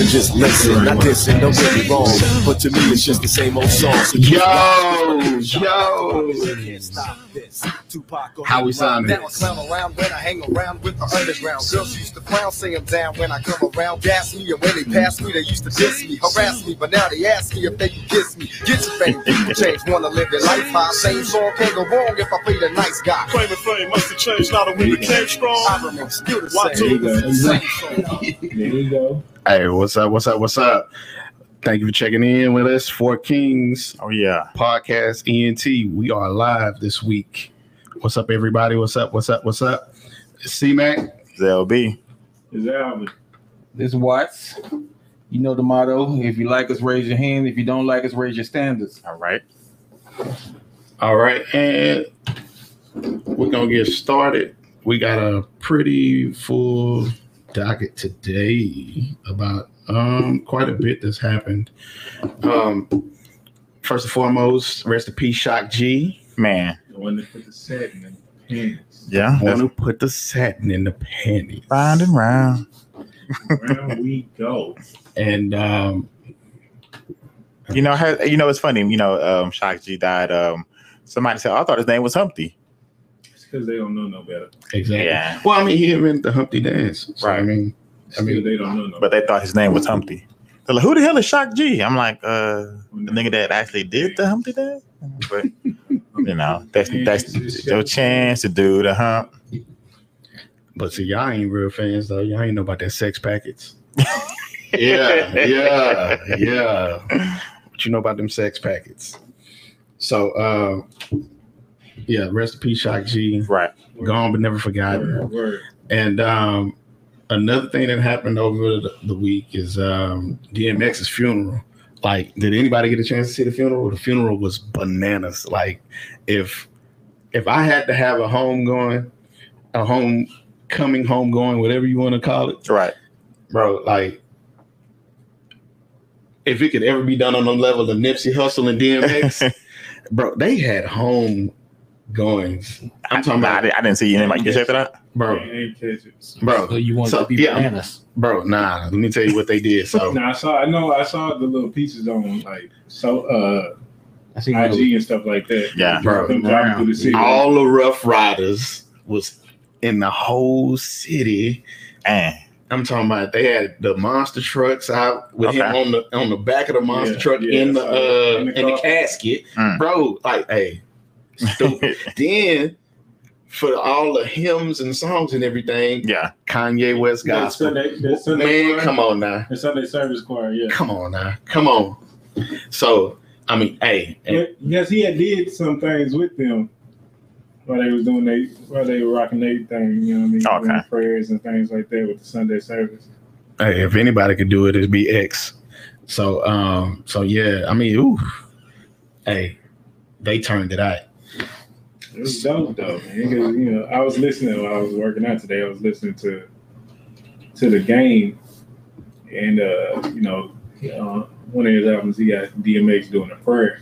and just listen. Not dissing, don't get me wrong, but to me it's just the same old song. So Yo, yo. Can't. Tupac How we the Now I clown around when I hang around with the underground. Girls used to frown, say I'm down when I come around. Gas me, and when they pass me, they used to diss me, harass me. But now they ask me if they can kiss me. Get your fame, people change, wanna live their life high. Same song can't go wrong if I play the nice guy. Claiming fame must have changed now that we became strong. I remain still the same. two? Same song. There you go. Hey, what's up? What's up? What's up? Thank you for checking in with us. Four Kings Oh yeah. Podcast ENT. We are live this week. What's up, everybody? What's up? What's up? What's up? C Mac. ZLB. Is Alvin. This Watts. You know the motto. If you like us, raise your hand. If you don't like us, raise your standards. All right. All right, and we're gonna get started. We got a pretty full docket today about um quite a bit that's happened. Um first and foremost, rest in peace, Shock G. Man. The one that put the satin in the pants. Yeah. Want That's to put the satin in the panties. round and round. Round we go. And um You know, you know, it's funny. You know, um, Shock G died. Um, somebody said, I thought his name was Humpty. It's because they don't know no better. exactly. Yeah. Well, I mean, he invented the Humpty Dance. So, I Right. mean, I Still, mean- they don't know no But they thought his name was Humpty. They're like, who the hell is Shock G? I'm like, uh, the nigga that actually did the Humpty Dance. But you know, that's that's your chance to do the hump. but see, y'all ain't real fans though. Y'all ain't know about that sex packets. yeah, yeah, yeah. But you know about them sex packets? So, uh, yeah, rest in peace, Shock G. Right. Gone but never forgotten. Word, word. And um, another thing that happened over the, the week is um, DMX's funeral. Like, did anybody get a chance to see the funeral? The funeral was bananas. Like, if if I had to have a home going, a home coming, home going, whatever you want to call it, Right. bro, like if it could ever be done on the level of Nipsey Hussle and DMX, bro, they had home goings. I'm talking Nah, I, about, didn't, I didn't see you. Anybody check that out? bro, Ain't- ain't catch it. bro, So you want So, to be yeah. bananas. bro. Nah, let me tell you what they did. So, Now I saw. I know. I saw the little pieces on like so uh I see IG and stuff like that. Yeah. Bro. Them the all the Ruff Ryders was in the whole city. Man. I'm talking about they had the monster trucks out with him on the on the back of the monster Yeah, truck yeah, in the so uh in in the the, casket, Mm. bro. Like, hey, stupid. then for all the hymns and songs and everything, yeah. Kanye West That gospel. Sunday, that Sunday Man, choir, come on now, The Sunday service choir. Yeah. come on now, come on. So, I mean, hey, and- yes, he had did some things with them while they was doing they while they were rocking their thing. You know what I mean? Okay. Doing prayers and things like that with the Sunday service. hey, if anybody could do it, it'd be X. So, um, so yeah, I mean, ooh, hey, they turned it out. It was dope though, man. 'cause, you know, I was listening while I was working out today. I was listening to to the game, and uh, you know, uh, one of his albums he got DMX doing a prayer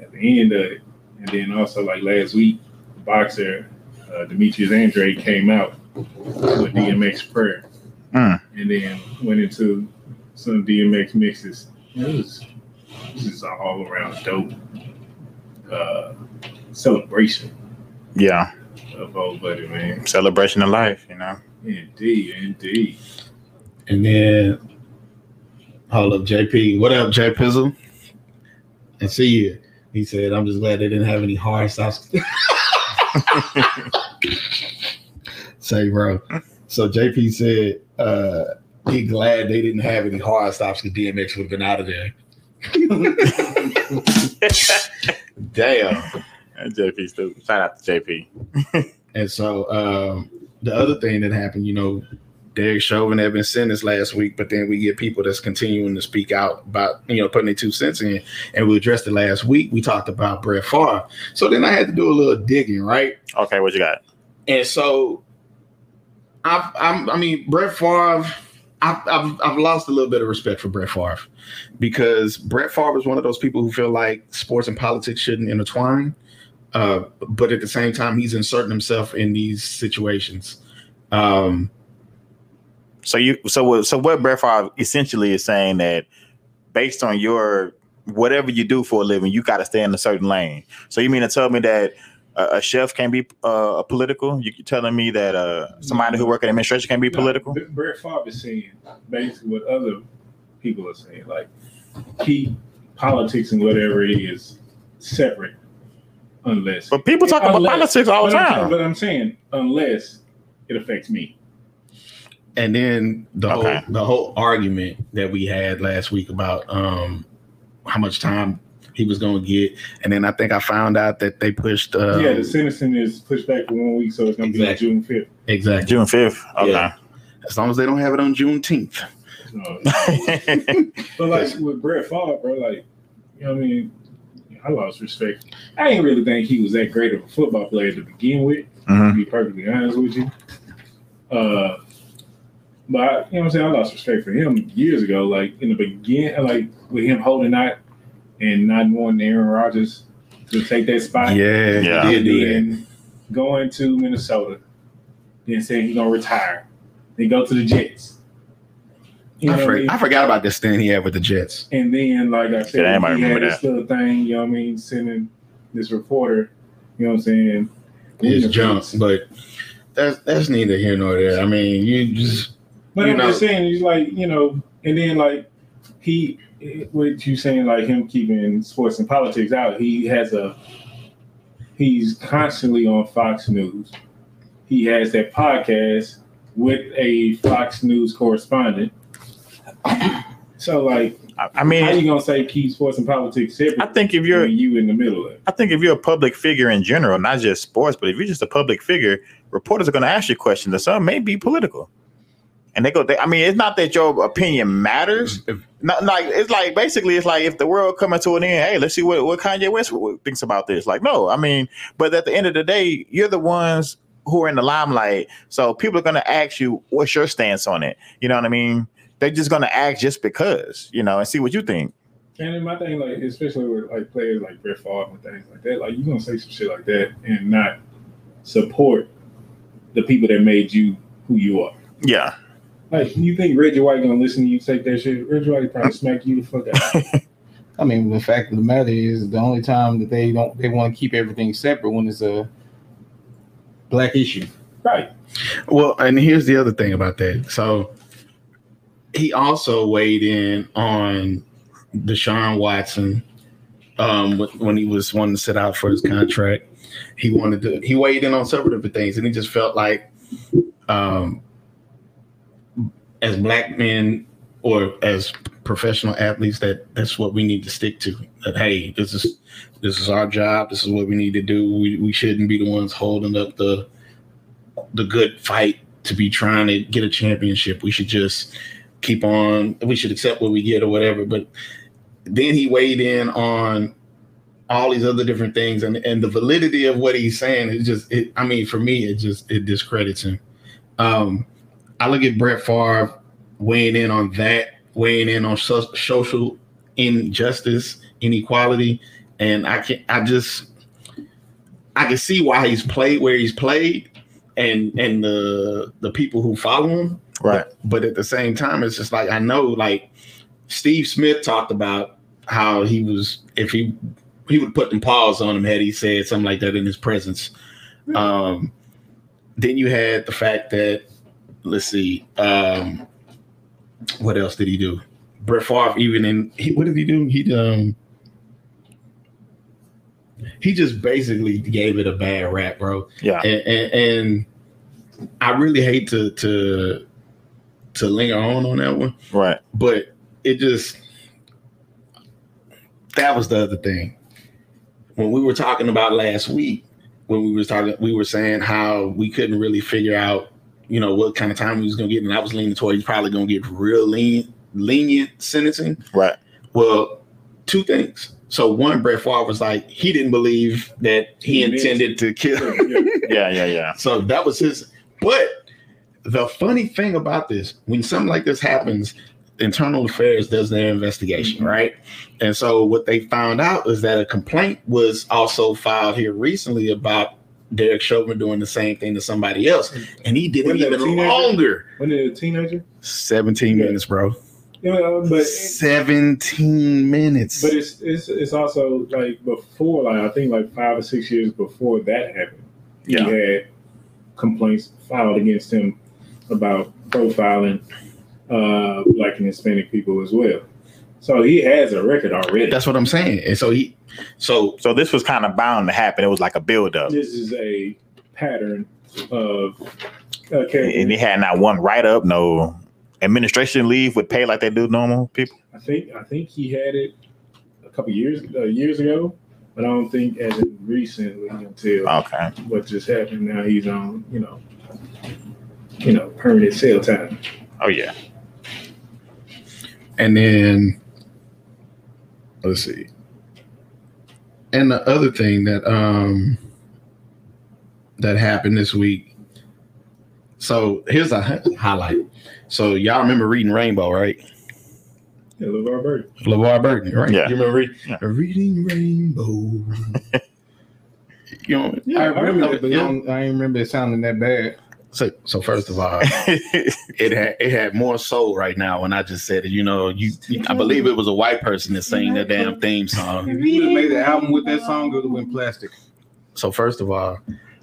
at the end of it, and then also like last week, the boxer uh, Demetrius Andrade came out with DMX prayer, Mm. and then went into some DMX mixes. It was this is an all around dope uh, celebration Yeah. of old buddy, man. Celebration of life, you know. Indeed, indeed. And then, hold up, JP. What up, J Pizzle? And see you. He said, I'm just glad they didn't have any hard stops. Say, bro. So JP said, uh, he glad they didn't have any hard stops because DMX would have been out of there. Damn. JP stupid. Shout out to JP. And so um, the other thing that happened, you know, Derek Chauvin had been sentenced last week, but then we get people that's continuing to speak out about, you know, putting their two cents in. And we addressed it last week. We talked about Brett Favre. So then I had to do a little digging, right? Okay, what you got? And so I've, I'm, I mean, Brett Favre, I've, I've, I've lost a little bit of respect for Brett Favre because Brett Favre is one of those people who feel like sports and politics shouldn't intertwine. Uh, but at the same time, he's inserting himself in these situations. Um, So you so what so what Brett Favre essentially is saying that based on your whatever you do for a living, you got to stay in a certain lane. So you mean to tell me that a, a chef can't be uh, political? You're telling me that uh, somebody who works in administration can't be political? No, Brett Favre is saying basically what other people are saying, like keep politics and whatever it is separate, unless. But people talk about politics all the time. But I'm saying unless it affects me. And then the Okay. whole the whole argument that we had last week about um how much time he was going to get, and then I think I found out that they pushed. Uh, yeah, the sentencing is pushed back for one week, so it's going to Exactly. be on June fifth. exactly. June fifth. Okay. Yeah. As long as they don't have it on Juneteenth. But like with Brett Favre, bro, like you know what I mean. I lost respect. I didn't really think he was that great of a football player to begin with. To Mhm. be perfectly honest with you. Uh, but I, you know what I'm saying. I lost respect for him years ago. Like in the beginning, like with him holding out and not wanting Aaron Rodgers to take that spot. Yeah, Yeah. and then going to Minnesota, then saying he's gonna retire, then go to the Jets. You know I, what I for- mean? I forgot about this thing he had with the Jets. And then, like I said, Yeah, I he had remember this little thing, you know what I mean, sending this reporter, you know what I'm saying? His interviews. jumps, but that's that's neither here nor there. I mean, you just But you I'm know- just saying, he's like, you know, and then like he, what you saying, like him keeping sports and politics out, he has a, he's constantly on Fox News. He has that podcast with a Fox News correspondent. So like, I, I how mean, you gonna say keep sports and politics separate? I think if you're you in the middle of it. I think if you're a public figure in general, not just sports, but if you're just a public figure, reporters are going to ask you questions. And some may be political, and they go. They, I mean, it's not that your opinion matters. Not like it's like basically it's like if the world coming to an end. Hey, let's see what what Kanye West thinks about this. Like, no, I mean, but at the end of the day, you're the ones who are in the limelight. So people are going to ask you, what's your stance on it? You know what I mean? They're just going to ask just because, you know, and see what you think. And then my thing, like especially with like players like Brett Favre and things like that, like you're gonna say some shit like that and not support the people that made you who you are. Yeah. Like you think Reggie White gonna listen to you take that shit? Reggie White probably smack you the fuck out. I mean, the fact of the matter is, the only time that they don't they want to keep everything separate when it's a black issue. right. Well, and here's the other thing about that. So he also weighed in on Deshaun Watson um, when he was wanting to sit out for his contract. He wanted to. He weighed in on several different things, and he just felt like, um, as black men or as professional athletes, that that's what we need to stick to. That hey, this is this is our job. This is what we need to do. We we shouldn't be the ones holding up the the good fight to be trying to get a championship. We should just keep on. We should accept what we get or whatever. But then he weighed in on all these other different things and and the validity of what he's saying. It just, it, I mean, for me, it just it discredits him. Um, I look at Brett Favre weighing in on that, weighing in on so- social injustice, inequality, and I can I just I can see why he's played where he's played and and the the people who follow him. Right. But at the same time, it's just like I know like Steve Smith talked about how he was if he he would put them paws on him had he said something like that in his presence. Um then you had the fact that let's see, um what else did he do? Brett Favre even in he, what did he do? He um he just basically gave it a bad rap, bro Yeah. and, and, and I really hate to to to linger on on that one, Right. but it just that was the other thing when we were talking about last week when we were talking we were saying how we couldn't really figure out you know what kind of time he was going to get and I was leaning toward he's probably going to get real lean, lenient sentencing Right. well two things so one Brett Favre was like he didn't believe that he He meant intended to kill Yeah. Yeah. Yeah. Yeah. so that was his. But the funny thing about this, when something like this happens, internal affairs does their investigation, mm-hmm. right? And so what they found out is that a complaint was also filed here recently about Derek Chauvin doing the same thing to somebody else, mm-hmm. and he did it even teenager? longer. When they a teenager, 17 Yeah. minutes, bro. yeah, but 17 minutes. but it's it's it's also like before, like I think like five or six years before that happened, he had complaints filed against him about profiling uh, black and Hispanic people as well. So he has a record already. That's what I'm saying. And so he, so So this was kind of bound to happen. It was like a buildup. this is a pattern of okay. And he had not one write up, no administration leave with pay like they do normal people. I think I think he had it a couple years uh, years ago, but I don't think as in recently until Okay. what just happened. Now he's on you know you know permanent sale time. Oh yeah. and then let's see. And the other thing that um that happened this week. So here's a highlight. So y'all remember reading Rainbow, right? Yeah, LeVar Burton. LeVar Burton, right? Yeah. You remember read, Yeah. reading Rainbow? you know, Yeah, I remember I it, but I don't- I ain't remember it sounding that bad. So, so first of all, it had it had more soul right now when I just said it. You know, you I believe it was a white person that sang the damn theme song. If you would have made the album with that song, it would have went plastic. So first of all,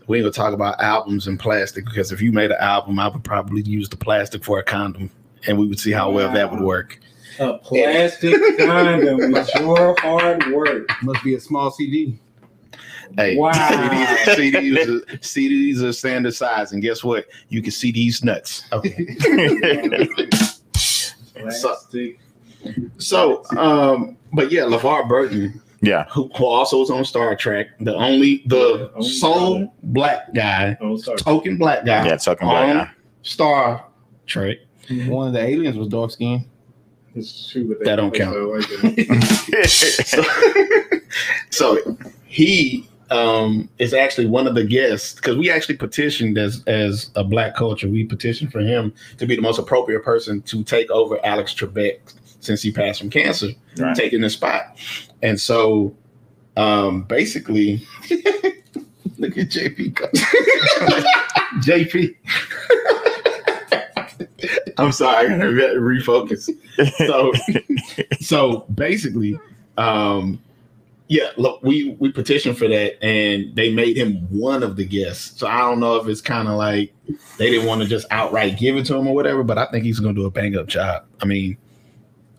we ain't gonna talk about albums and plastic because if you made an album, I would probably use the plastic for a condom, and we would see how well that would work. A plastic condom with your hard work. Must be a small CD. Hey, Wow. CDs, CDs, are, CDs are standard size, and guess what? You can see these nuts. Okay. Plastic. So, um, but yeah, LeVar Burton, yeah. who, who also was on Star Trek, the only the Only sole brother. black guy, Oh, sorry. token black guy, Yeah, token black guy, yeah. Star Trek. One of the aliens was dark skinned. It's true, but That don't count. like so, so he um is actually one of the guests because we actually petitioned as as a black culture. We petitioned for him to be the most appropriate person to take over alex trebek since he passed from cancer Right. taking the spot. And so um basically look at jp jp i'm sorry i gotta refocus. So so basically um yeah look we we petitioned for that and they made him one of the guests so i don't know if it's kind of like they didn't want to just outright give it to him or whatever but i think he's gonna do a bang up job i mean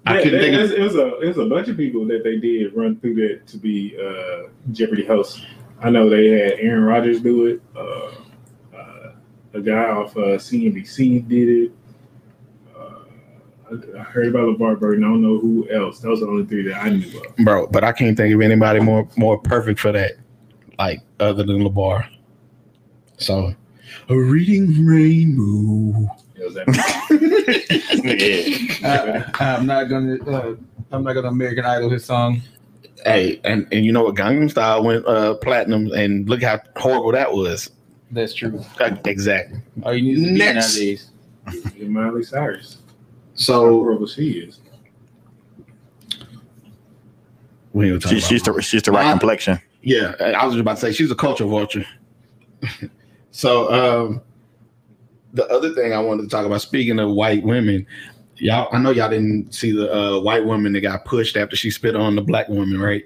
i Yeah, couldn't there- think of it was a it was a bunch of people that they did run through that to be uh, Jeopardy hosts. I know they had Aaron Rodgers do it. Uh, uh, a guy off uh, CNBC did it. I, I heard about LeVar Burton. I don't know who else. That was the only three that I knew of. bro but i can't think of anybody more more perfect for that like other than LeVar so a reading rainbow It was that. yeah. I, I'm not gonna. Uh, I'm not gonna American Idol his song. hey and and you know what gangnam style went uh platinum and look how horrible that was That's true. Exactly All you need is a beat Next. nowadays. And Miley Cyrus. How so horrible she is. we ain't She, she's the she's the right Uh, complexion. Yeah, I was just about to say she's a culture vulture. so um the other thing I wanted to talk about, speaking of white women, y'all I know y'all didn't see the uh, white woman that got pushed after she spit on the black woman, right?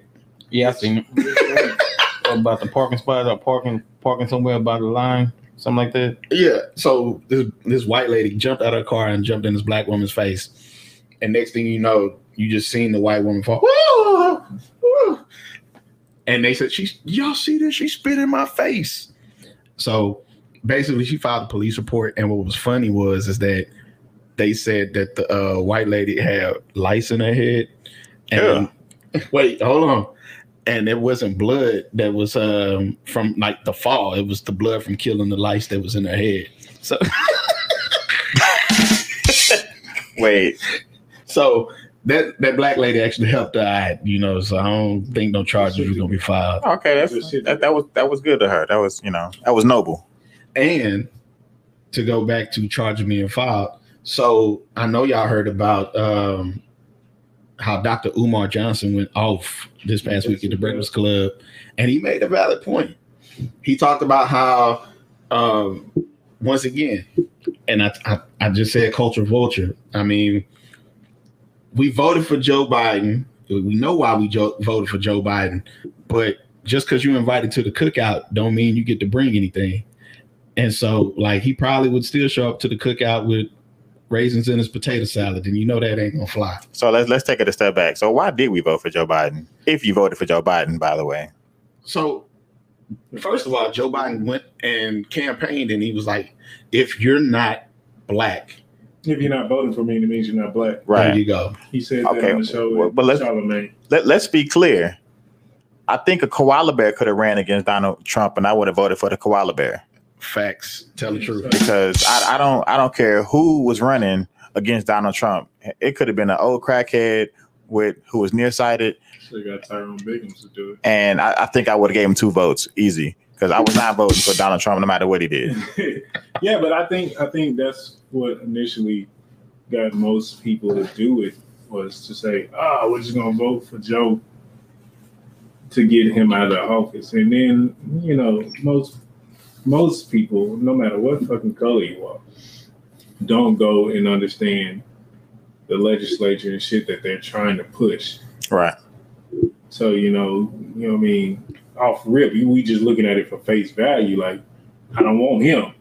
Yeah, I seen it. about the parking spot or parking parking somewhere by the line, something like that. Yeah. So this this white lady jumped out of her car and jumped in this black woman's face. And next thing you know, you just seen the white woman fall. And they said, She y'all see this? She spit in my face. So basically she filed a police report. And what was funny was is that they said that the uh, white lady had lice in her head. And wait, hold on. And it wasn't blood that was um, from like the fall. It was the blood from killing the lice that was in her head. So Wait, So that that black lady actually helped her out, you know. So I don't think no charges were gonna be filed. okay, that's that, that was that was good to her. That was you know that was noble. And to go back to charging me and filed. So I know y'all heard about um, how Dr. Umar Johnson went off this past week at the Breakfast Club, and he made a valid point. he talked about how um, once again, and I, I I just said culture vulture. I mean, we voted for Joe Biden. We know why we jo- voted for Joe Biden, but just because you're invited to the cookout, don't mean you get to bring anything. And so, like, he probably would still show up to the cookout with raisins in his potato salad, and you know that ain't gonna fly. So let's let's take it a step back. So why did we vote for Joe Biden? If you voted for Joe Biden, by the way. So, first of all, Joe Biden went and campaigned, and he was like, "If you're not black, If you're not voting for me, it means you're not black. Right. there Right. you go." He said Okay, that on the show well, with but let's- Charlamagne. Let, let's be clear. I think a koala bear could have ran against Donald Trump, and I would have voted for the koala bear Facts. Tell the truth. because I, I don't I don't care who was running against Donald Trump. It could have been an old crackhead with who was nearsighted, So you got Tyrone Biggums to do it. and I, I think I would have gave him two votes easy because I was not voting for Donald Trump no matter what he did. yeah, but I think I think that's what initially got most people to do it was to say, "Ah, we're just gonna vote for Joe to get him out of the office," and then you know most most people, no matter what fucking color you are, don't go and understand the legislature and shit that they're trying to push. Right. So you know, you know what I mean. Off rip, we- we just looking at it for face value. Like, I don't want him.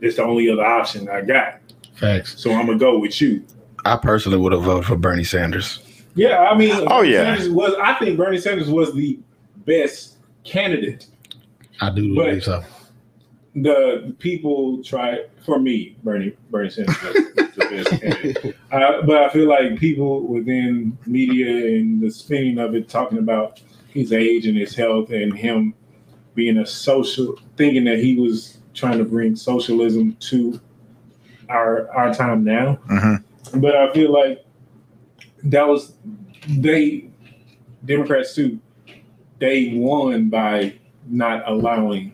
It's the only other option I got. Facts. So I'm gonna go with you. I personally would have voted for Bernie Sanders. Yeah, I mean, Oh, yeah. Sanders was. I think Bernie Sanders was the best candidate. I do But- believe so. The people try for me, Bernie Bernie Sanders the best candidate. Uh, but I feel like people within media and the spinning of it, talking about his age and his health and him being a social, thinking that he was trying to bring socialism to our our time now. Mhm. But I feel like that was they Democrats too. They won by not allowing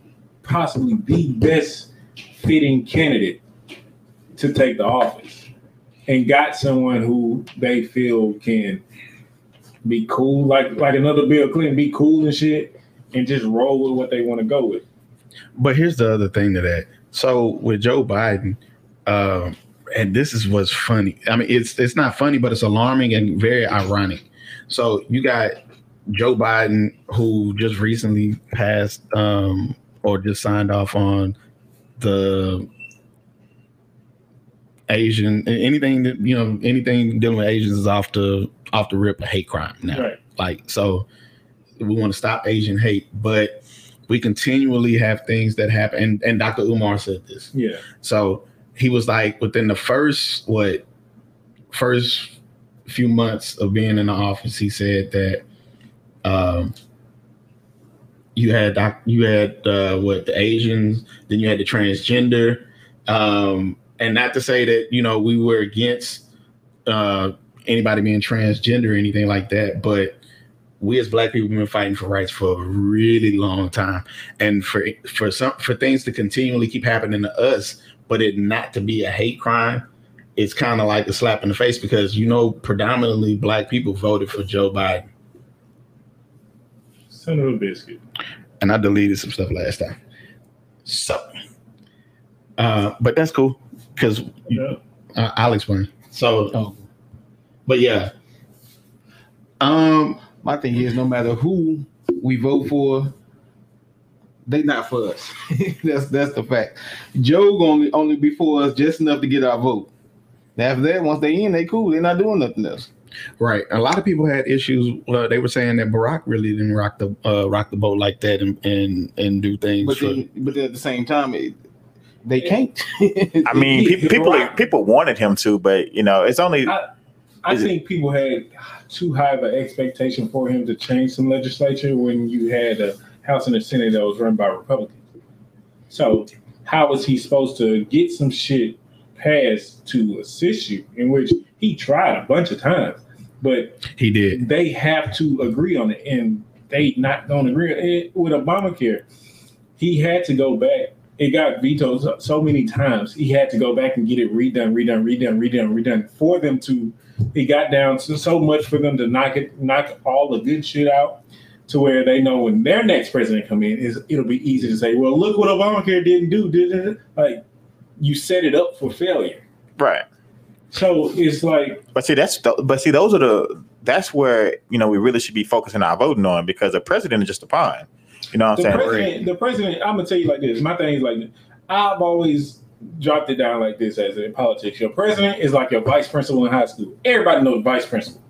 possibly the best fitting candidate to take the office and got someone who they feel can be cool, like like another Bill Clinton, be cool and shit, and just roll with what they want to go with. But here's the other thing to that. So with Joe Biden, um, and this is what's funny. I mean, it's it's not funny, but it's alarming and very ironic. So you got Joe Biden, who just recently passed um, or just signed off on the Asian anything that you know anything dealing with Asians is off the off the rip a hate crime now. Right. Like so, we want to stop Asian hate, but we continually have things that happen. And, and Dr. Umar said this. Yeah. So he was like, within the first what first few months of being in the office, he said that um, you had you had uh, what the Asians, then you had the transgender, um, and not to say that you know we were against uh, anybody being transgender or anything like that, but we as black people have been fighting for rights for a really long time. And for for some for things to continually keep happening to us but it not to be a hate crime it's kind of like a slap in the face because you know predominantly black people voted for joe biden Son of a biscuit. and i deleted some stuff last time so uh but that's cool because Yeah. uh, i'll explain so Oh, but yeah um my thing is, no matter who we vote for, they not for us. that's that's the fact. Joe gonna only be for us just enough to get our vote. After that, once they in, they cool. They're not doing nothing else. Right. A lot of people had issues. Uh, they were saying that Barack really didn't rock the uh, rock the boat like that and and, and do things. But For, then, but then at the same time, it, they can't. I mean, He- pe- people Barack- people wanted him to, but you know, it's only I Is it- think people had too high of an expectation for him to change some legislature when you had a House and a Senate that was run by Republicans. So how was he supposed to get some shit passed to assist you? In which he tried a bunch of times, but he did. they have to agree on it, and they not going to agree it, with Obamacare. He had to go back. It got vetoed so, so many times. He had to go back and get it redone, redone, redone, redone, redone for them to. It got down to so much for them to knock it, knock all the good shit out, to where they know when their next president come in is it'll be easy to say, well, look what Obamacare didn't do. Did it? Like you set it up for failure. Right. So it's like But see, that's th- but see, those are the that's where you know we really should be focusing our voting on because the president is just a pawn. You know what I'm saying? president. The president. I'm gonna tell you like this. My thing is like this. I've always dropped it down like this as in politics. Your president is like your vice principal in high school. Everybody knows vice principal.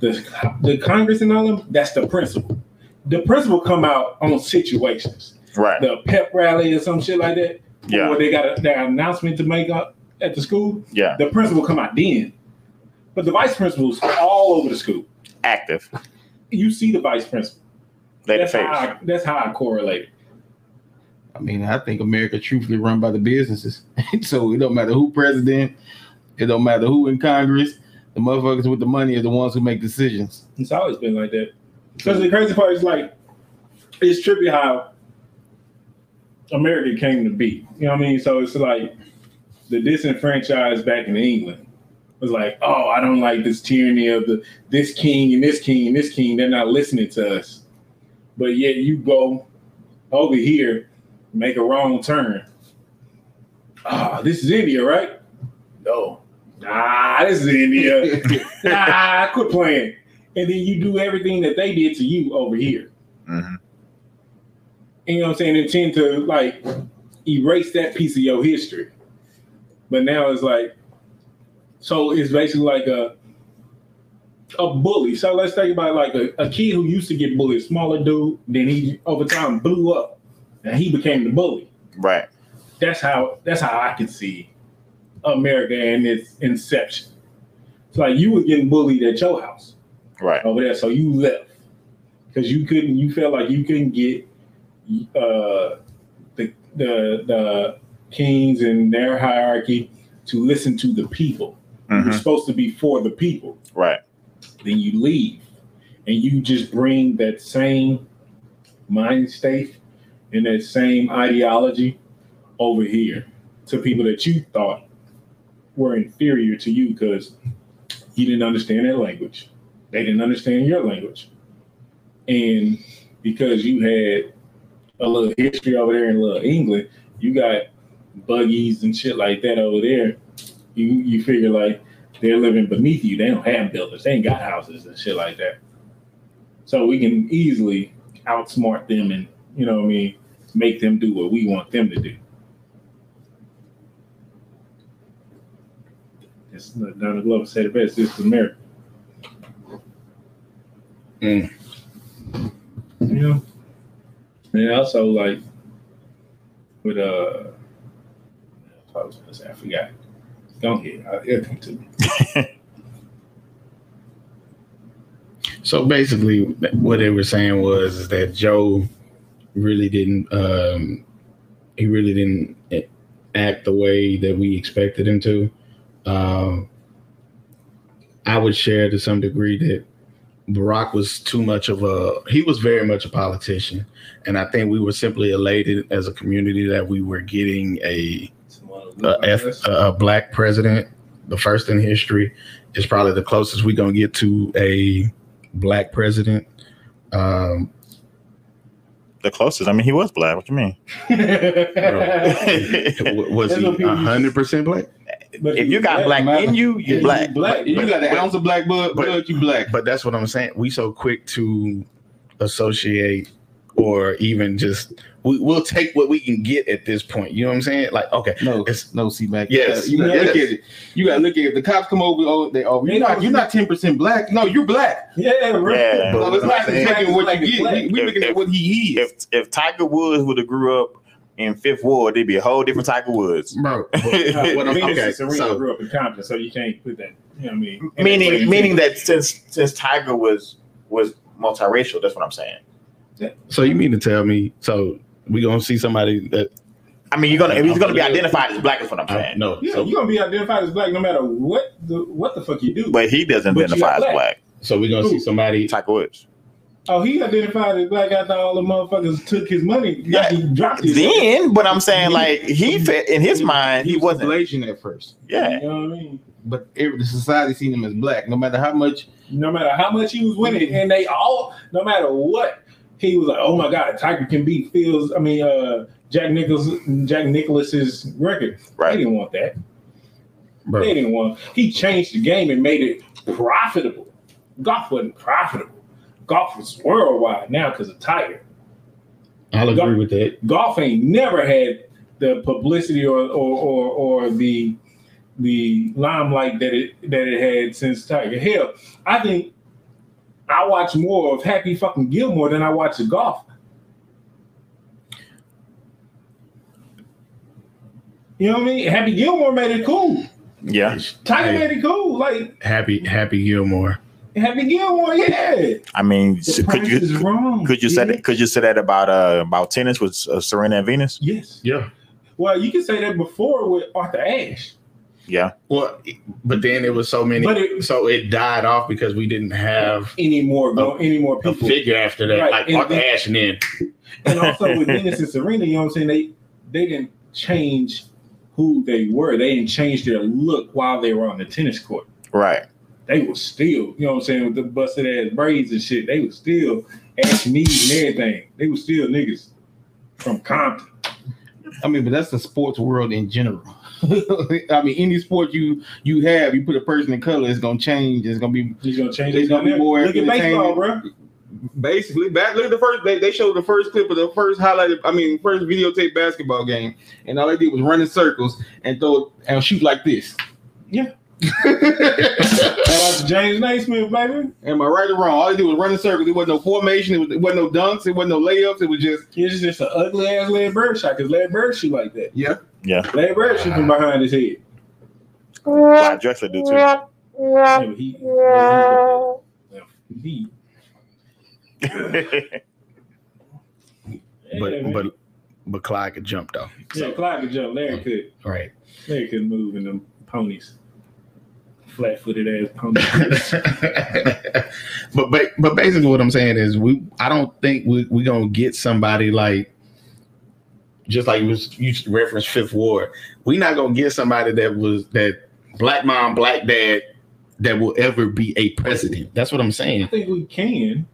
The the Congress and all them. That's the principal. The principal come out on situations. Right. The pep rally or some shit like that. Yeah. Or they got a, their announcement to make up at the school. Yeah. The principal come out then. But the vice principal's all over the school. Active. You see the vice principal. They the That's how. I, that's how I correlate it. I mean, I think America truthfully run by the businesses. so it don't matter who president, it don't matter who in Congress. The motherfuckers with the money are the ones who make decisions. It's always been like that. Because the crazy part is like, it's trippy how America came to be. You know what I mean? So it's like the disenfranchised back in England was like, oh, I don't like this tyranny of the this king and this king and this king. They're not listening to us. But yet you go over here, make a wrong turn. Ah, this is India, right? No. Nah, this is India. nah, quit playing. And then you do everything that they did to you over here. Mhm. You know what I'm saying? And tend to like erase that piece of your history. But now it's like, so it's basically like a a bully. So let's think about like a, a kid who used to get bullied, smaller dude, then he over time blew up and he became the bully. Right. That's how that's how I can see America and its inception. It's like you were getting bullied at your house Right. over there, so you left because you couldn't. You felt like you couldn't get uh, the the the kings and their hierarchy to listen to the people. You're Mhm. supposed to be for the people. Right. Then you leave, and you just bring that same mind state and that same ideology over here to people that you thought were inferior to you because you didn't understand their language. They didn't understand your language. And because you had a little history over there in little England, you got buggies and shit like that over there. You you figure like they're living beneath you. They don't have buildings. They ain't got houses and shit like that. So we can easily outsmart them and you know what I mean, make them do what we want them to do. It's Donald Glover said it best. This is America. Mm. You know, and also like with uh, I was gonna say I forgot. Go ahead, I- it'll come to me. So basically, what they were saying was that Joe really didn't. Um, he really didn't act the way that we expected him to. Um, I would share to some degree that Barack was too much of a. He was very much a politician, and I think we were simply elated as a community that we were getting a a, a black president, the first in history, is probably the closest we're gonna get to a black president. Um, The closest. I mean, he was black. What you mean? w- was That's he what people used to- hundred percent black? But if you got black in you, Yeah, you black. black. You got an ounce of black blood, but- blood, you black. But that's what I'm saying. We so quick to associate or even just we, we'll take what we can get at this point. You know what I'm saying? Like, okay, No, It's- no, see, Mac. Yes, you gotta yes. look at it. You gotta look at it. If the cops come over, oh, they oh, you're You not, you're not ten percent black. No, you're black. Yeah, right. Yeah. So it's not saying- taking what Black you get. black. We, we If- looking at what he is. If if Tiger Woods would have grew up in Fifth Ward, there'd be a whole different Tiger Woods. bro. Uh, what I'm- Venus okay, and Serena so- grew up in Compton, so you can't put that. You know what I mean? meaning meaning that since since Tiger was was multiracial, that's what I'm saying. So you mean to tell me? So we gonna see somebody that I mean, you're gonna if he's gonna be identified as black, is what I'm I saying. no. Yeah, So, you're gonna be identified as black no matter what the what the fuck you do. But he doesn't But identify got as black. black. so we gonna see somebody. Tiger Woods. Oh, he identified as black after all the motherfuckers took his money. Yeah. he dropped his. Then, but I'm saying like he fit in his mind, he was wasn't. Asian at first, Yeah, You know what I mean? but every, the society seen him as black. No matter how much, No matter how much he was winning, and they all, no matter what, he was like, "Oh my God, Tiger can beat Fields." I mean, uh, Jack Nicklaus, Jack Nicklaus's record. They right. didn't want that. Bro, They didn't want. He changed the game and made it profitable. Golf wasn't profitable. Golf was worldwide now because of Tiger. I'll agree with that. Golf ain't never had the publicity or or or, or the the limelight that it that it had since Tiger. Hell, I think I watch more of Happy fucking Gilmore than I watch the golf. You know what I mean? Happy Gilmore made it cool. Yeah. Tiger Hey, made it cool. Like Happy Happy Gilmore. Happy Gilmore, yeah. I mean, The so price could is you wrong. could you say that could you say that about uh about tennis with uh, Serena and Venus? Yes. Yeah. Well, you can say that before with Arthur Ashe. Yeah. Well, but then it was so many, But it- so it died off because we didn't have Any more go, any more people. figure after that, Right, like and Arthur Ashe, and then and also with Venus and Serena, you know what I'm saying? They they didn't change who they were. They didn't change their look while they were on the tennis court. Right. They were still, you know what I'm saying, with the busted ass braids and shit. They were still ass knees and everything. They were still niggas from Compton. I mean, but that's the sports world in general. I mean, any sport you you have, you put a person in color, it's gonna change. It's gonna be He's gonna change There's his gonna be more Look at baseball, bro. basically back. Look at the first. They, they showed the first clip of the first highlighted. I mean, first videotape basketball game, and all they did was run in circles and throw and shoot like this. Yeah. Am Shout out James Naismith, baby. Am I right or wrong? All they did was run in circles. It wasn't no formation. It, was, it wasn't no dunks. It wasn't no layups. It was just It's just an ugly ass Larry Bird shot because Larry Bird shoot like that. yeah. Yeah. Larry Bird shoot from behind his head. Clyde Drexler do too. Yeah, but he, yeah, he, but but but Clyde could jump though. yeah, Clyde could jump. Larry could. Right. Larry could move in them ponies. Flat footed ass ponies. but but but basically what I'm saying is we I don't think we we gonna get somebody like just like you was you referenced Fifth Ward. We're not gonna get somebody that was that black mom, black dad that will ever be a president. That's what I'm saying. I think we can.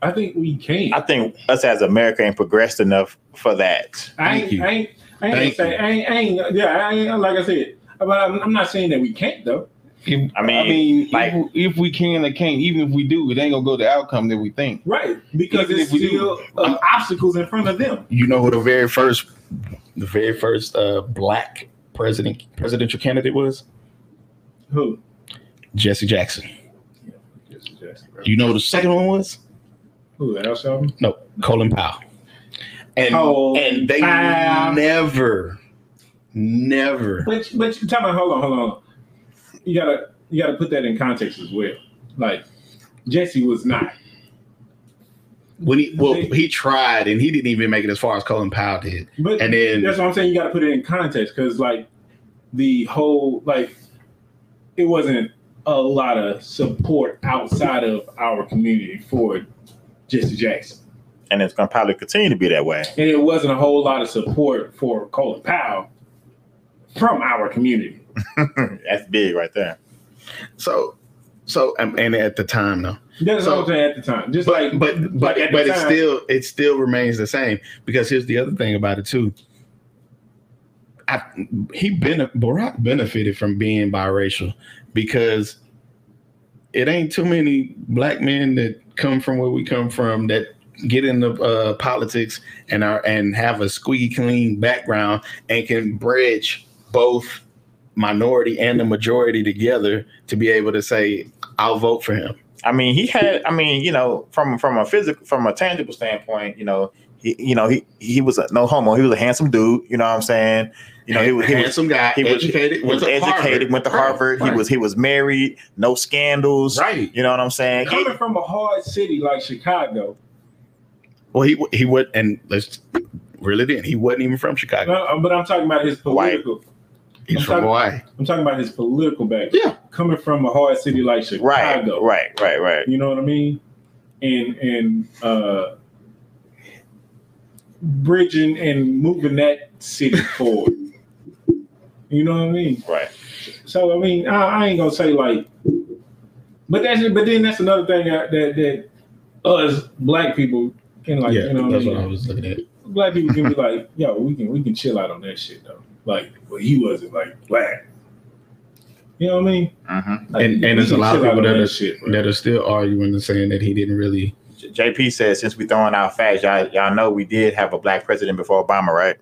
I think we can. I think us as America ain't progressed enough for that. I Thank ain't, you. I ain't, I ain't Thank say, you. I ain't, I ain't, yeah, I ain't, like I said, but I'm, I'm not saying that we can't though. If- I mean, I mean, like- if, if we can or can't, even if we do, it ain't gonna go the outcome that we think. Right. Because Even it's if we do. still uh, obstacles in front of them. You know who the very first the very first uh black president presidential candidate was? Who? Jesse Jackson. You know who the second one was? Who? Al Sharpton? No, Colin Powell. And Colin and they Powell. never, never. But but tell me, hold on, hold on. You gotta you gotta put that in context as well. Like Jesse was not. When he well, he tried and he didn't even make it as far as Colin Powell did. But And then that's what I'm saying. You gotta put it in context because like the whole like it wasn't a lot of support outside of our community for Jesse Jackson. And it's gonna probably continue to be that way. And it wasn't a whole lot of support for Colin Powell from our community. That's big right there. so so um, and at the time though. That's So- what I'm at the time. Just But like but but like but the it time- still it still remains the same because here's the other thing about it too. I, he been Barack benefited from being biracial because it ain't too many black men that come from where we come from that get into uh, politics and are and have a squeaky clean background and can bridge both minority and the majority together to be able to say I'll vote for him. I mean, he had. I mean, you know, from from a physical, from a tangible standpoint, you know, he, you know, he he was a no homo. He was a handsome dude. You know what I'm saying? You know, he was he was handsome guy, he was educated, he was went to educated, Harvard. went to Right, Harvard. He was he was married, no scandals. right. You know what I'm saying? He- coming from a hard city like Chicago. Well, he he would, and let's really didn't. He wasn't even from Chicago. No, but I'm talking about his White. Political. He's I'm from talking- Hawaii. I'm talking about his political background. Yeah. Coming from a hard city like right, Chicago. right, right, right. You know what I mean? and and uh, bridging and moving that city forward. You know what I mean? Right. So I mean, I, I ain't gonna say like, but that's but then that's another thing that that, that us black people can like, yeah, you know, what I that's mean? what I was looking at. black people can be like, yo, we can we can chill out on that shit though. Like, well, he wasn't like black. You know what I mean? Mm-hmm. Like, And and there's a lot of people on that are shit, that are still arguing and saying that he didn't really. JP says since we're throwing out facts, y'all y'all know we did have a black president before Obama, right?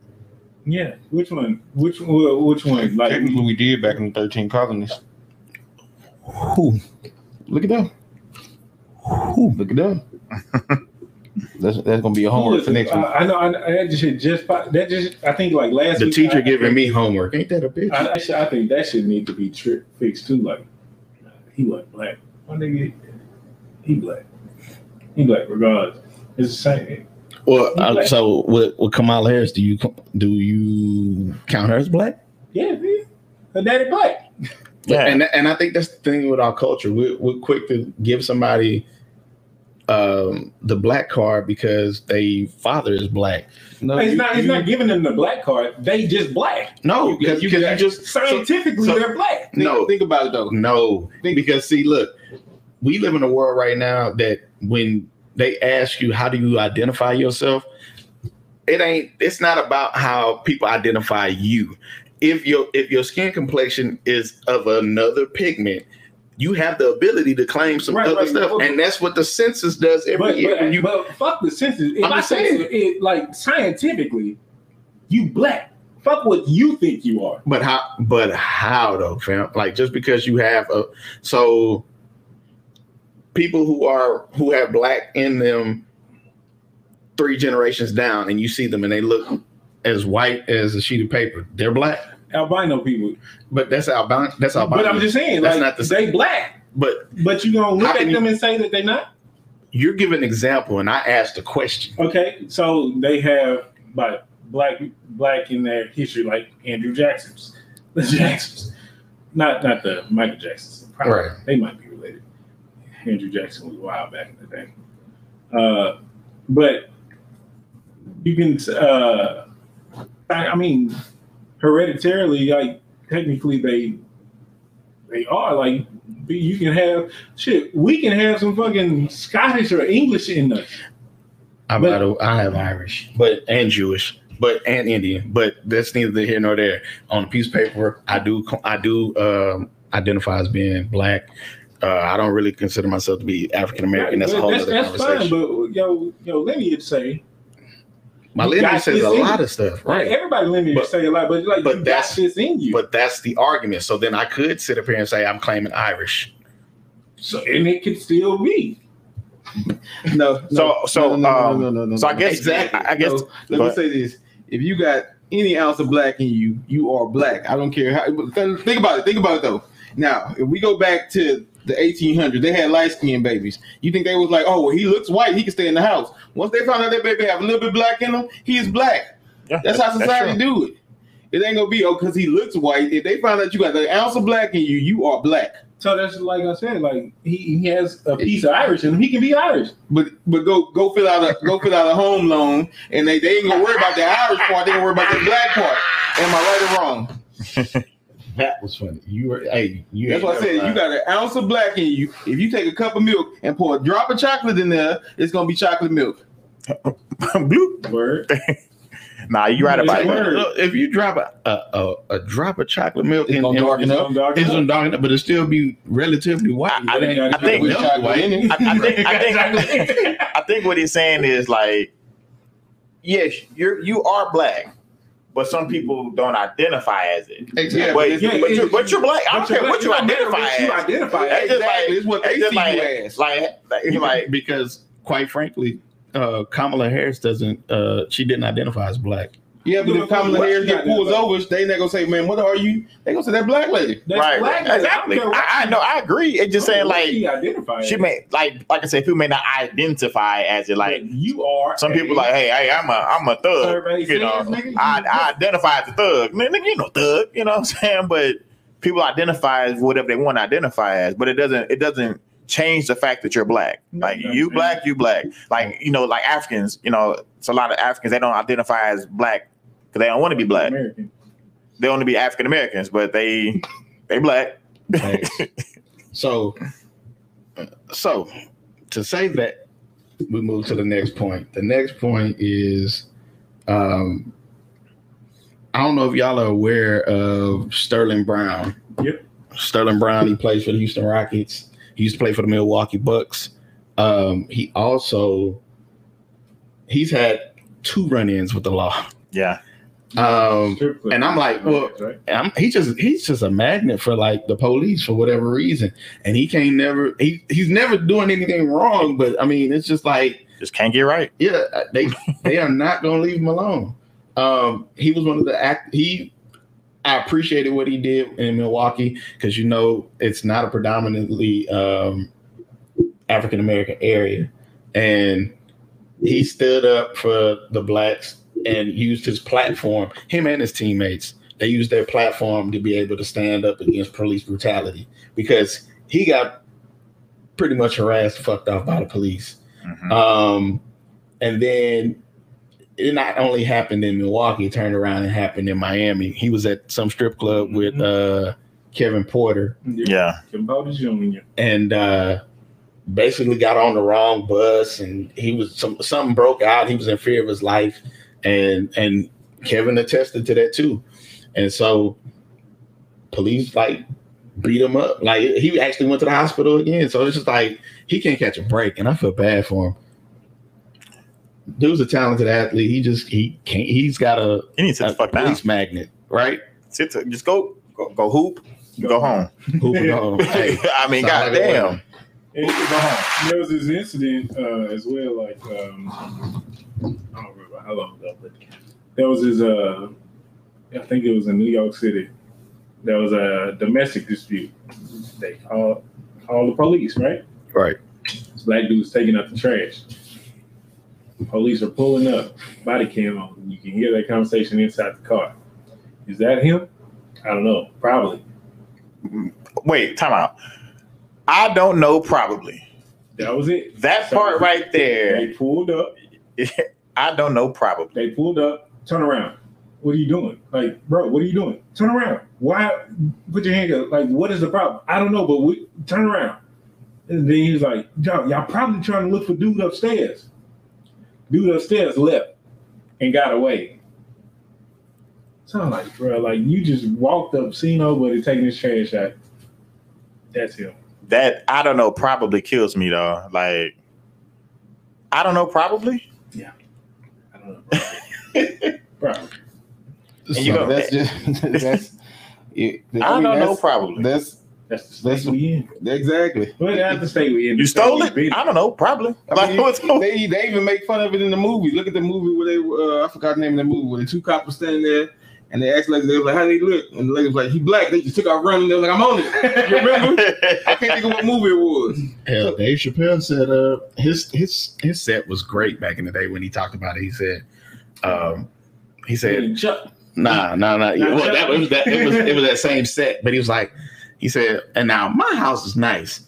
Yeah, which one? Which one? Which one? Like, Technically, we did back in the 13 colonies. Who? Look at that. Who? Look at up. that's that's gonna be a homework for next week. I know. I, I just shit just that just. I think like last The week, teacher I, giving me homework. Ain't that a bitch? I, I, think that should need to be tri- fixed too. Like, he wasn't black. My nigga, he black. He black regardless. It's the same. well, uh, so with, with Kamala Harris, do you do you count her as black? Yeah, man. Her daddy black. Yeah. And and I think that's the thing with our culture. We're, we're quick to give somebody um, the black card because they father is black. No, he's you- not. He's you- not giving them the black card. They just black. No, because you you, got- just Scientifically, so- they're black. Think, no. think about it though. No, Think- because see, look, we live in a world right now that when they ask you how do you identify yourself, it ain't. It's not about how people identify you. If your if your skin complexion is of another pigment, you have the ability to claim some Right, other right. stuff, and that's what the census does every But, year. but, you, but fuck the census. If I'm I saying. it, it, like scientifically, you black. Fuck what you think you are. But how? But how though, fam? Like just because you have a so people who are who have black in them three generations down, and you see them and they look as white as a sheet of paper, they're black. Albino people. But that's albino. That's albino. But I'm just saying, That's like not the same. they black. But But you gonna look at them and say that they're not? you're giving an example, and I asked a question. Okay, so they have like black black in their history, like Andrew Jackson's, the Jacksons, not not the Michael Jacksons. Probably, Right. They might be related. Andrew Jackson was wild back in the day. Uh, but you can, uh, I, I mean, hereditarily, like technically they they are like you can have shit. We can have some fucking Scottish or English in us. I'm But- out of, I have Irish, but and Jewish, but and Indian, but that's neither here nor there. On a piece of paper, I do I do um, identify as being black. Uh, I don't really consider myself to be African American. That's a whole that's, other that's fine, conversation. but yo, yo, lineage say My you lineage says a lot you. of stuff, right. right? Everybody lineage But- say a lot, but like but you got that's- this in you. But that's the argument. So then I could sit up here and say I'm claiming Irish. so and it could still be. No, no, So- so, no, no, um, no, no, no, no, So I guess Exactly. I, I guess So, let me say this: if you got any ounce of black in you, you are black. I don't care how. Think about it. Think about it though. Now, if we go back to the 1800s, they had light skinned babies. You think they was like, oh, well, he looks white, he can stay in the house. Once they found out that baby have a little bit black in him, he is black. yeah, That's how society true. do it. It ain't gonna be oh, because he looks white. If they find out you got an ounce of black in you, you are black. So that's like I said, like he, he has a piece of Irish in him. He can be Irish. But but go go fill out a go fill out a home loan, and they, they ain't gonna worry about the Irish part. They gonna worry about the black part. Am I right or wrong? That was funny. You were hey, you. That's what I said. You got an ounce of black in you. If you take a cup of milk and pour a drop of chocolate in there, it's gonna be chocolate milk. Bloop. Word. Nah, you right about It's it. Look, if you drop a a, a, a drop of chocolate milk It's in, gonna in- darken It's up. gonna it's gonna darken up, but it'll still be relatively white. I, But it I think With milk chocolate white. in it. I, I think I think I think what he's saying is like, yes, you're you are black, but some people don't identify as it. Exactly. But, it's- but, you're, but you're black. I don't care what you black. It don't matter identify what you identify as. just like- Exactly. It's what they it's just see like, you as. like, like, like, because quite frankly, uh, Kamala Harris doesn't. Uh, she didn't identify as black. Yeah, but Yeah, if Kamala what Harris you get got pulled there, over, they not gonna say, "Man, what are you?" They gonna say that black lady. That's right, black. right, exactly. I, I, I know, I agree. It's just saying what like she identify she as. may like like I said, people may not identify as it. Like But you are. some a people like, hey, hey, I'm a I'm a thug. survey You know, nigga, I, you- I identify as a thug. Nigga, you know thug. You know what I'm saying? But people identify as whatever they want to identify as. But it doesn't it doesn't change the fact that you're black. Like you black, you black. Like you know, like Africans, you know, it's a lot of Africans they don't identify as black because they don't want to be black. American. They want to be African Americans, but they they black. Thanks. so, so to say that, we move to the next point. The next point is, um, I don't know if y'all are aware of Sterling Brown. Yep. Sterling Brown. He plays for the Houston Rockets. He used to play for the Milwaukee Bucks. Um, he also he's had two run-ins with the law. Yeah, Um, and I'm like, well, I'm, he just he's just a magnet for like the police for whatever reason, and he can't never he he's never doing anything wrong. But I mean, it's just like just can't get right. yeah, they they are not gonna leave him alone. Um, he was one of the act he. I appreciated what he did in Milwaukee because you know it's not a predominantly um, African American area, and he stood up for the blacks and used his platform. Him and his teammates they used their platform to be able to stand up against police brutality because he got pretty much harassed, fucked off by the police. Mhm. Um, and then it not only happened in Milwaukee, it turned around and happened in Miami. He was at some strip club with uh, Kevin Porter Yeah, Kimbo Jr. and uh, basically got on the wrong bus and he was some something broke out. He was in fear of his life, and and Kevin attested to that too. And so police like beat him up. Like he actually went to the hospital again. So it's just like he can't catch a break, and I feel bad for him. Dude's a talented athlete. He just he can't. He's got a, he needs to sit a the fuck down. police magnet, right? Sit to, just go, go go hoop, go home. Hooping home. Hey, I mean, sound like a goddamn. And there was this incident uh, as well, like um, I don't remember how long ago, but there was his. Uh, I think it was in New York City. There was a domestic dispute. They called called the police, right? Right. This black dude's taking out the trash. Police are pulling up, body cam on. You can hear that conversation inside the car. Is that him? I don't know. Probably. Wait, time out. I don't know. Probably That was it. that part right there. They pulled up. I don't know. Probably. They pulled up. Turn around. What are you doing? Like, bro, what are you doing? Turn around. Why? Put your hand up. Like, what is the problem? I don't know, but we turn around. And then he's like, y'all, y'all probably trying to look for dude upstairs. Dude upstairs left and got away. So I'm like, bro, like you just walked up, seen nobody taking his trash out. That's him. That I don't know. Probably kills me though. Like I don't know. Probably. I. Probably. And you go- that's just that's. it- I, mean, don't know. Probably. That's That's the state That's- we in. exactly. But that's the state we in. You stole we it. I don't know. Probably. I Like, mean, what's they, they even make fun of it in the movie. Look at the movie where they uh, I forgot the name of the movie where the two cops were standing there and they asked like they was like, How they look? And the lady was like, He black. They just took off running. They was like, I'm on it. You remember? I can't think of what movie it was. Hell, Dave Chappelle said uh his his his set was great back in the day when he talked about it. He said, um, he said, Chuck. nah, nah, nah. Not Well, that Chuck. was that it was it was that same set, but he was like, he said, and now my house is nice,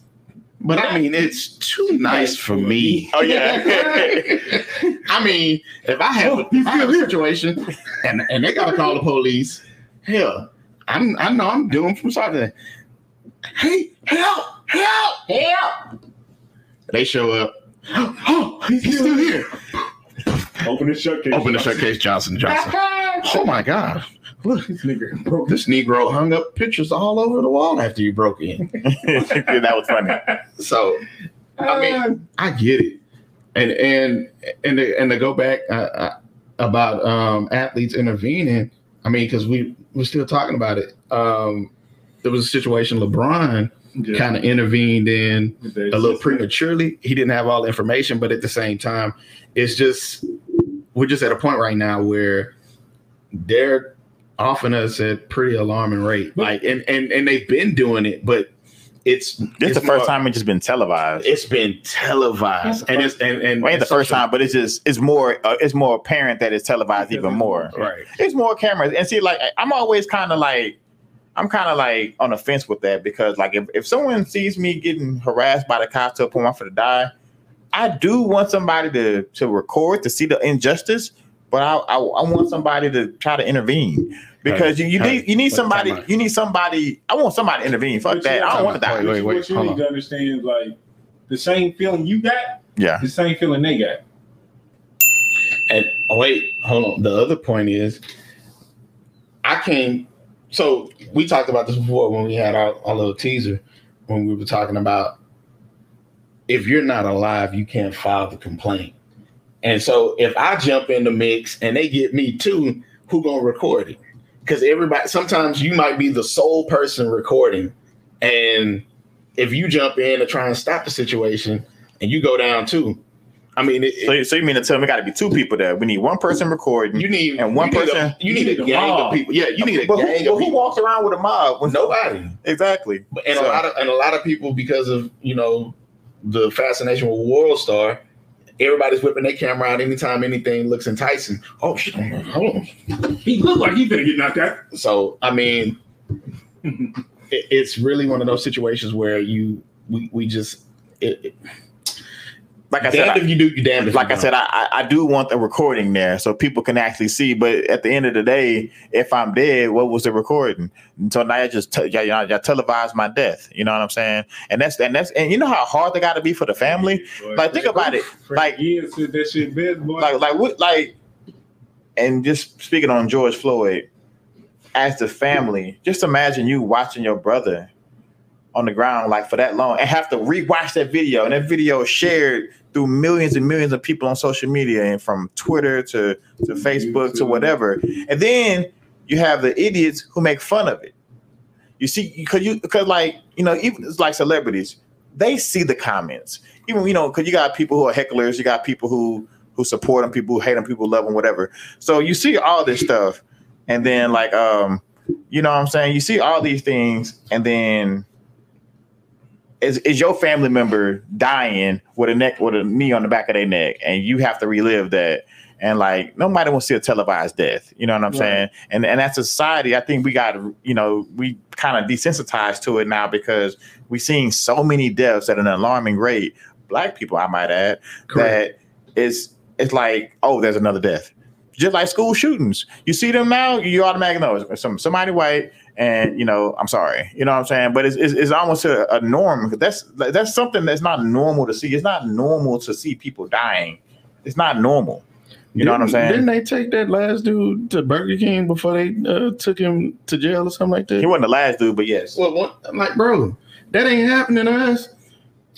but I mean it's too nice for me. Oh yeah. I mean, if I have, if I have a situation and and they gotta call the police, hell, I'm I know I'm doing from something. Hey, help, help, help! They show up. Oh, he's still here. Open the showcase. Open the showcase, Johnson Johnson. Oh my God! Look, This nigga broke this Negro hung up pictures all over the wall after you broke in. that was funny. So I mean, I get it, and and and to, and to go back uh, uh, about um, athletes intervening. I mean, because we we're still talking about it. Um, there was a situation LeBron kind of intervened in a little prematurely. He didn't have all the information, but at the same time, it's just we're just at a point right now where they're offering us at pretty alarming rate. Like, and and and they've been doing it, but it's This it's the first more- time it's just been televised. it's been televised, and it's and and Well, ain't the first time, but it's just it's more uh, it's more apparent that it's televised even more. right? It's more cameras, and see, like I'm always kind of like I'm kind of like on the fence with that because like if, if someone sees me getting harassed by the cops to a point I'm for to die, I do want somebody to to record to see the injustice, but I I, I want somebody to try to intervene because you, you Hey, need you need somebody you need somebody. I want somebody to intervene. Fuck But that. I don't want to die. Wait, wait, wait, what you need on. to understand is like the same feeling you got, Yeah. the same feeling they got. And oh, wait, hold on. The other point is, I can't. So we talked about this before when we had our, our little teaser when we were talking about if you're not alive, you can't file the complaint. And so if I jump in the mix and they get me too, who gonna record it? Because everybody, sometimes you might be the sole person recording, and if you jump in to try and stop the situation, and you go down too, I mean, it, So, so you mean to tell me got to be two people there? We need one person recording. you need And one you need a- person- you need a you need a gang mob. of people. Yeah, you need a but who, gang but of who people. walks around with a mob? When Nobody. Exactly. And a lot of and a lot of people because of you know the fascination with World Star. Everybody's whipping their camera out anytime anything looks enticing. Oh shit! Hold on. He looked like he finna get knocked out. So I mean, it, it's really one of those situations where you we we just it, it, like I said, damned if you do, you damned if like you I said, I, I do want the recording there so people can actually see. But at the end of the day, if I'm dead, what was the recording? And so now I just te- y'all, y'all, y'all televised my death. You know what I'm saying? And that's and that's and you know how hard they got to be for the family. Boy, Like think about it. like- years since that shit been, boy. Like like what like. And just speaking on George Floyd, as the family, just imagine you watching your brother on the ground like for that long and have to rewatch that video. And that video is shared through millions and millions of people on social media and from Twitter to, to Facebook to whatever. And then you have the idiots who make fun of it. You see, because you because like you know, even it's like celebrities, they see the comments. Even you know, because you got people who are hecklers, you got people who who support them, people who hate them, people who love them, whatever. So you see all this stuff, and then like um, you know what I'm saying? You see all these things, and then is is your family member dying with a neck with a knee on the back of their neck, and you have to relive that. And like nobody wants to see a televised death, you know what I'm Right. saying? And and as a society, I think we got you know we kind of desensitized to it now because we're seeing so many deaths at an alarming rate. Black people, I might add, that it's it's like oh, there's another death. Just like school shootings, you see them now, you automatically know it's some somebody white, and you know I'm sorry, you know what I'm saying. But it's it's, it's almost a, a norm. That's that's something that's not normal to see. It's not normal to see people dying. It's not normal. You know what I'm saying? Didn't they take that last dude to Burger King before they uh, took him to jail or something like that? He wasn't the last dude, but yes. Well, what, I'm like, bro, that ain't happening to us.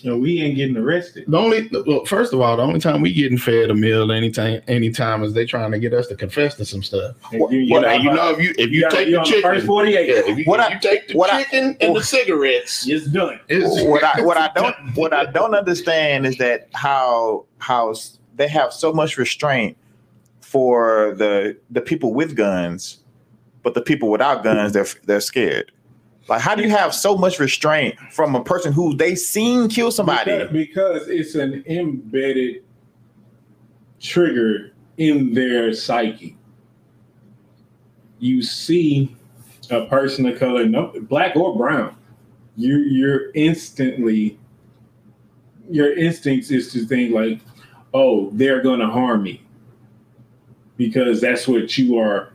You know, we ain't getting arrested. The only, well, first of all, the only time we getting fed a meal anytime, anytime is they trying to get us to confess to some stuff. And you, you Well, know, you know, if you if you, got- take the on the chicken, first 48. yeah, if you, What if I- you take the what I- chicken and the cigarettes, it's done. it's, what I what I don't what I don't understand is that how how they have so much restraint for the the people with guns, but the people without guns they're they're scared. Like, how do you have so much restraint from a person who they seen kill somebody? Because, because it's an embedded trigger in their psyche. You see a person of color, no black or brown, you you're instantly your instincts is to think like, oh, they're gonna harm me. Because that's what you are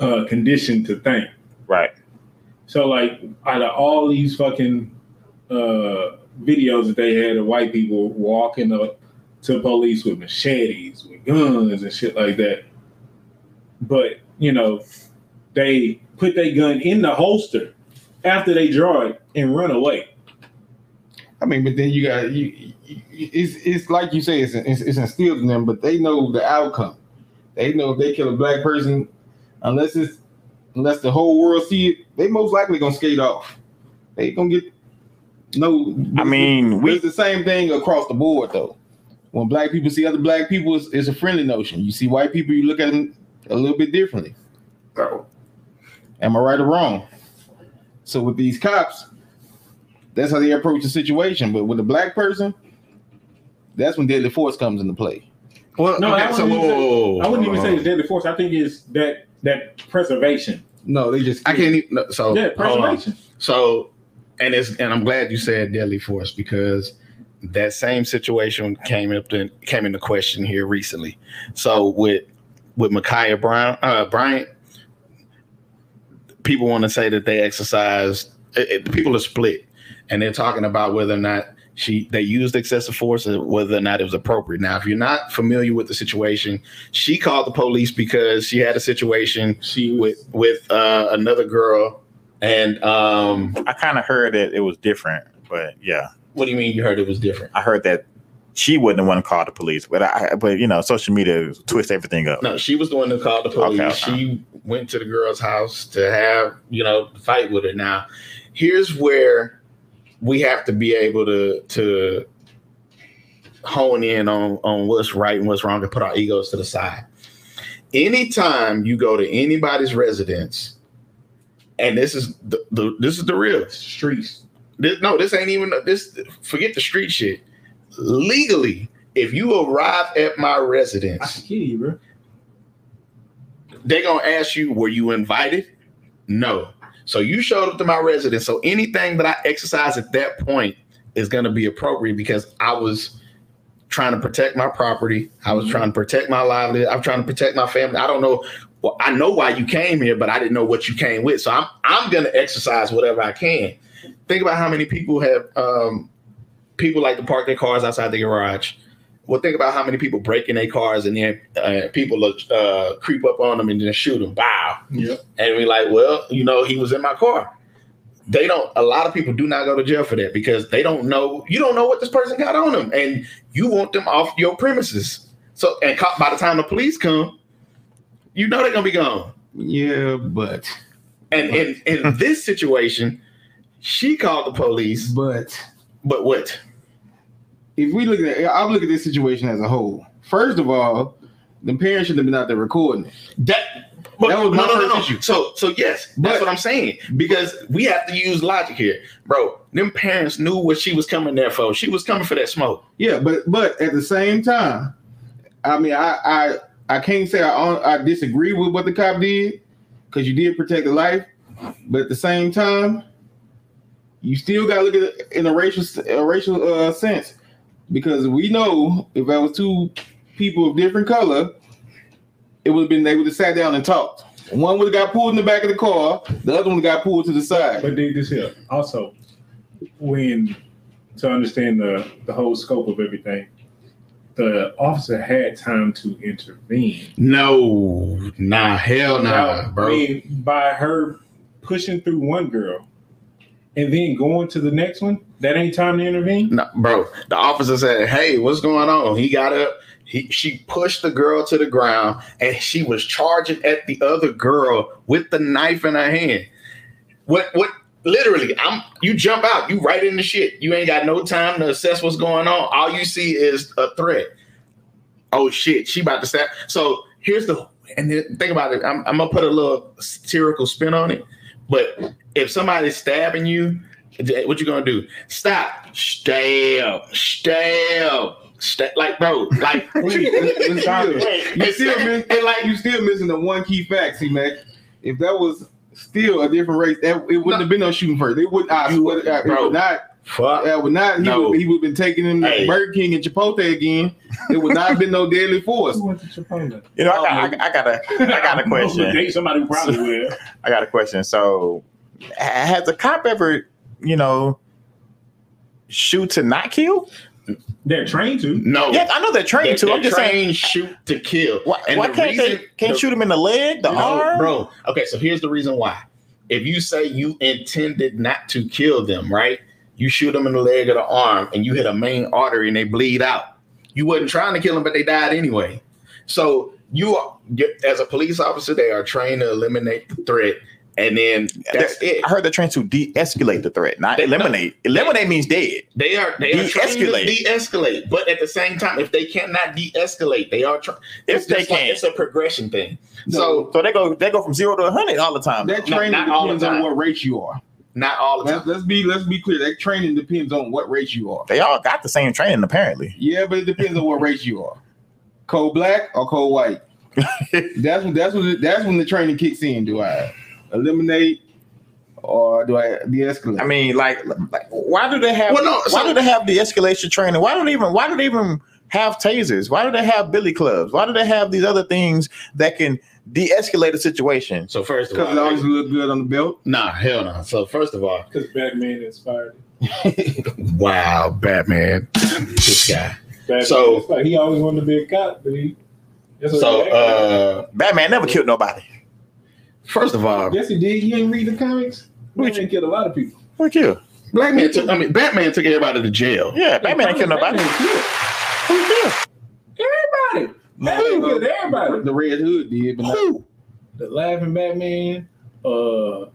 uh, conditioned to think. Right. So like out of all these fucking uh videos that they had of white people walking up to police with machetes, with guns and shit like that. But, you know, they put their gun in the holster after they draw it and run away. I mean, but then you got you. It's it's like you say, it's, it's it's instilled in them, but they know the outcome. They know if they kill a black person, unless it's unless the whole world see it, they most likely gonna skate off. They gonna get no. I mean, we it's the same thing across the board though. When black people see other black people, it's, it's a friendly notion. You see white people, you look at them a little bit differently. Oh am I right or wrong? So with these cops, that's how they approach the situation. But with a black person, that's when deadly force comes into play. well, No, I okay, so wouldn't even say- I wouldn't even say it's deadly force. I think it's that that preservation. No, they just I can't even. no, So Yeah, preservation. So, and it's and I'm glad you said deadly force because that same situation came up to, came into question here recently. So with with Ma'Khia Brown uh, Bryant, people want to say that they exercised. It, it- people are split, and they're talking about whether or not she they used excessive force whether or not it was appropriate. Now, if you're not familiar with the situation, she called the police because she had a situation She with with uh, another girl, and um, I kind of heard that it was different, but yeah, what do you mean you heard it was different? I heard that she wasn't the one to call the police, but I, but you know, social media twists everything up. No, she was the one that called the police. Okay. She went to the girl's house to have you know fight with her. Now, here's where we have to be able to to hone in on on what's right and what's wrong and put our egos to the side. Anytime you go to anybody's residence, and this is the, the this is the real. streets. This, no, this ain't even this. Forget the street shit. Legally, if you arrive at my residence, you, they're gonna ask you, were you invited? No. So you showed up to my residence. So anything that I exercise at that point is gonna be appropriate because I was trying to protect my property. I was trying to protect my livelihood. I'm trying to protect my family. I don't know. Well, I know why you came here, but I didn't know what you came with. So I'm I'm gonna exercise whatever I can. Think about how many people have um, people like to park their cars outside the garage. Well, think about how many people break in their cars and then uh, people uh, creep up on them and then shoot them. Bow. Yep. And we like, well, you know, he was in my car. They don't. A lot of people do not go to jail for that because they don't know. You don't know what this person got on them, and you want them off your premises. So, and by the time the police come, you know they're gonna be gone. Yeah, but And in in this situation, she called the police. but But what? If we look at I look at this situation as a whole. First of all, the parents should have been out there recording it. That. But, That was my no, no, no, first no. issue. So, so yes, that's But- what I'm saying. Because we have to use logic here, bro. Them parents knew what she was coming there for. She was coming for that smoke. Yeah, but but at the same time, I mean, I I I can't say I I disagree with what the cop did because you did protect the life, but at the same time, you still got to look at it in a racial a racial uh, sense because we know if that was two people of different color, it would have been they would have sat down and talked. One would have got pulled in the back of the car, the other one got pulled to the side. But dig this here. Also, when to understand the the whole scope of everything, the officer had time to intervene. No, nah, hell nah, I bro. mean, by her pushing through one girl and then going to the next one, that ain't time to intervene. No, bro. The officer said, "Hey, what's going on?" He got up. He she pushed the girl to the ground, and she was charging at the other girl with the knife in her hand. What? What? Literally, I'm. You jump out. You right in the shit. You ain't got no time to assess what's going on. All you see is a threat. Oh shit! She about to stab. So here's the. And then think about it. I'm, I'm gonna put a little satirical spin on it. But if somebody's stabbing you, what you gonna do? Stop. Stab. Stab. Stab. Like, bro. Like, Please, let's- let's Stop do. You still miss, and like you still missing the one key fact, see, man. If that was still a different race, that it wouldn't have been no shooting first. It would. I swear, to God, bro. would not. fuck. That would not. He No. would. He would have been taking him to Hey. Burger King and Chipotle again. It would not have been no deadly force. Who went to Chipotle? You know, I oh, got, I, I got a, I got a question. Date somebody probably will. I got a question. So, ha- has a cop ever, you know, shoot to not kill? They're trained to. No. Yeah, I know they're trained They're, to. I'm they're just saying, trained shoot to kill. why, And why the can't they reason- can't the- shoot him in the leg, the No, arm, bro. Okay, so here's the reason why. If you say you intended not to kill them, right? You shoot them in the leg or the arm, and you hit a main artery and they bleed out. You wasn't trying to kill them, but they died anyway. So you, are, you- as a police officer, they are trained to eliminate the threat, and then that's it. I heard they're trained to de-escalate the threat, not They- eliminate. Eliminate means dead. They are they are trained to De-escalate. de-escalate, but at the same time, if they cannot de-escalate, they are. Tra- If it's they just like- can. it's a progression thing. No. So So they go they go from zero to hundred all the time. That No, training not all the depends on what race you are. not all the time. Let's, let's be let's be clear. That training depends on what race you are. They all got the same training apparently. Yeah, but it depends on what race you are. Cold black or cold white. that's when that's when that's when the training kicks in. Do I? Eliminate, or do I de-escalate? I mean, like, like why do they have? Well, no, why so- do they have the escalation training? Why don't even? Why do they even have tasers? Why do they have billy clubs? Why do they have these other things that can de-escalate a situation? So first of because it always look good on the belt. nah, hell no. So first of all, Because Batman inspired. It. Wow, Batman, this guy. Batman So- inspired. he always wanted to be a cop, but he. So uh, Batman never killed nobody. First of all, yes, he did. You ain't read the comics. Batman killed a lot of people. Who killed? Black man took. I mean, Batman took everybody to jail. Yeah, Batman ain't killed nobody. Who killed? everybody. Batman killed everybody. The Red Hood did, but Who? The laughing Batman. Uh,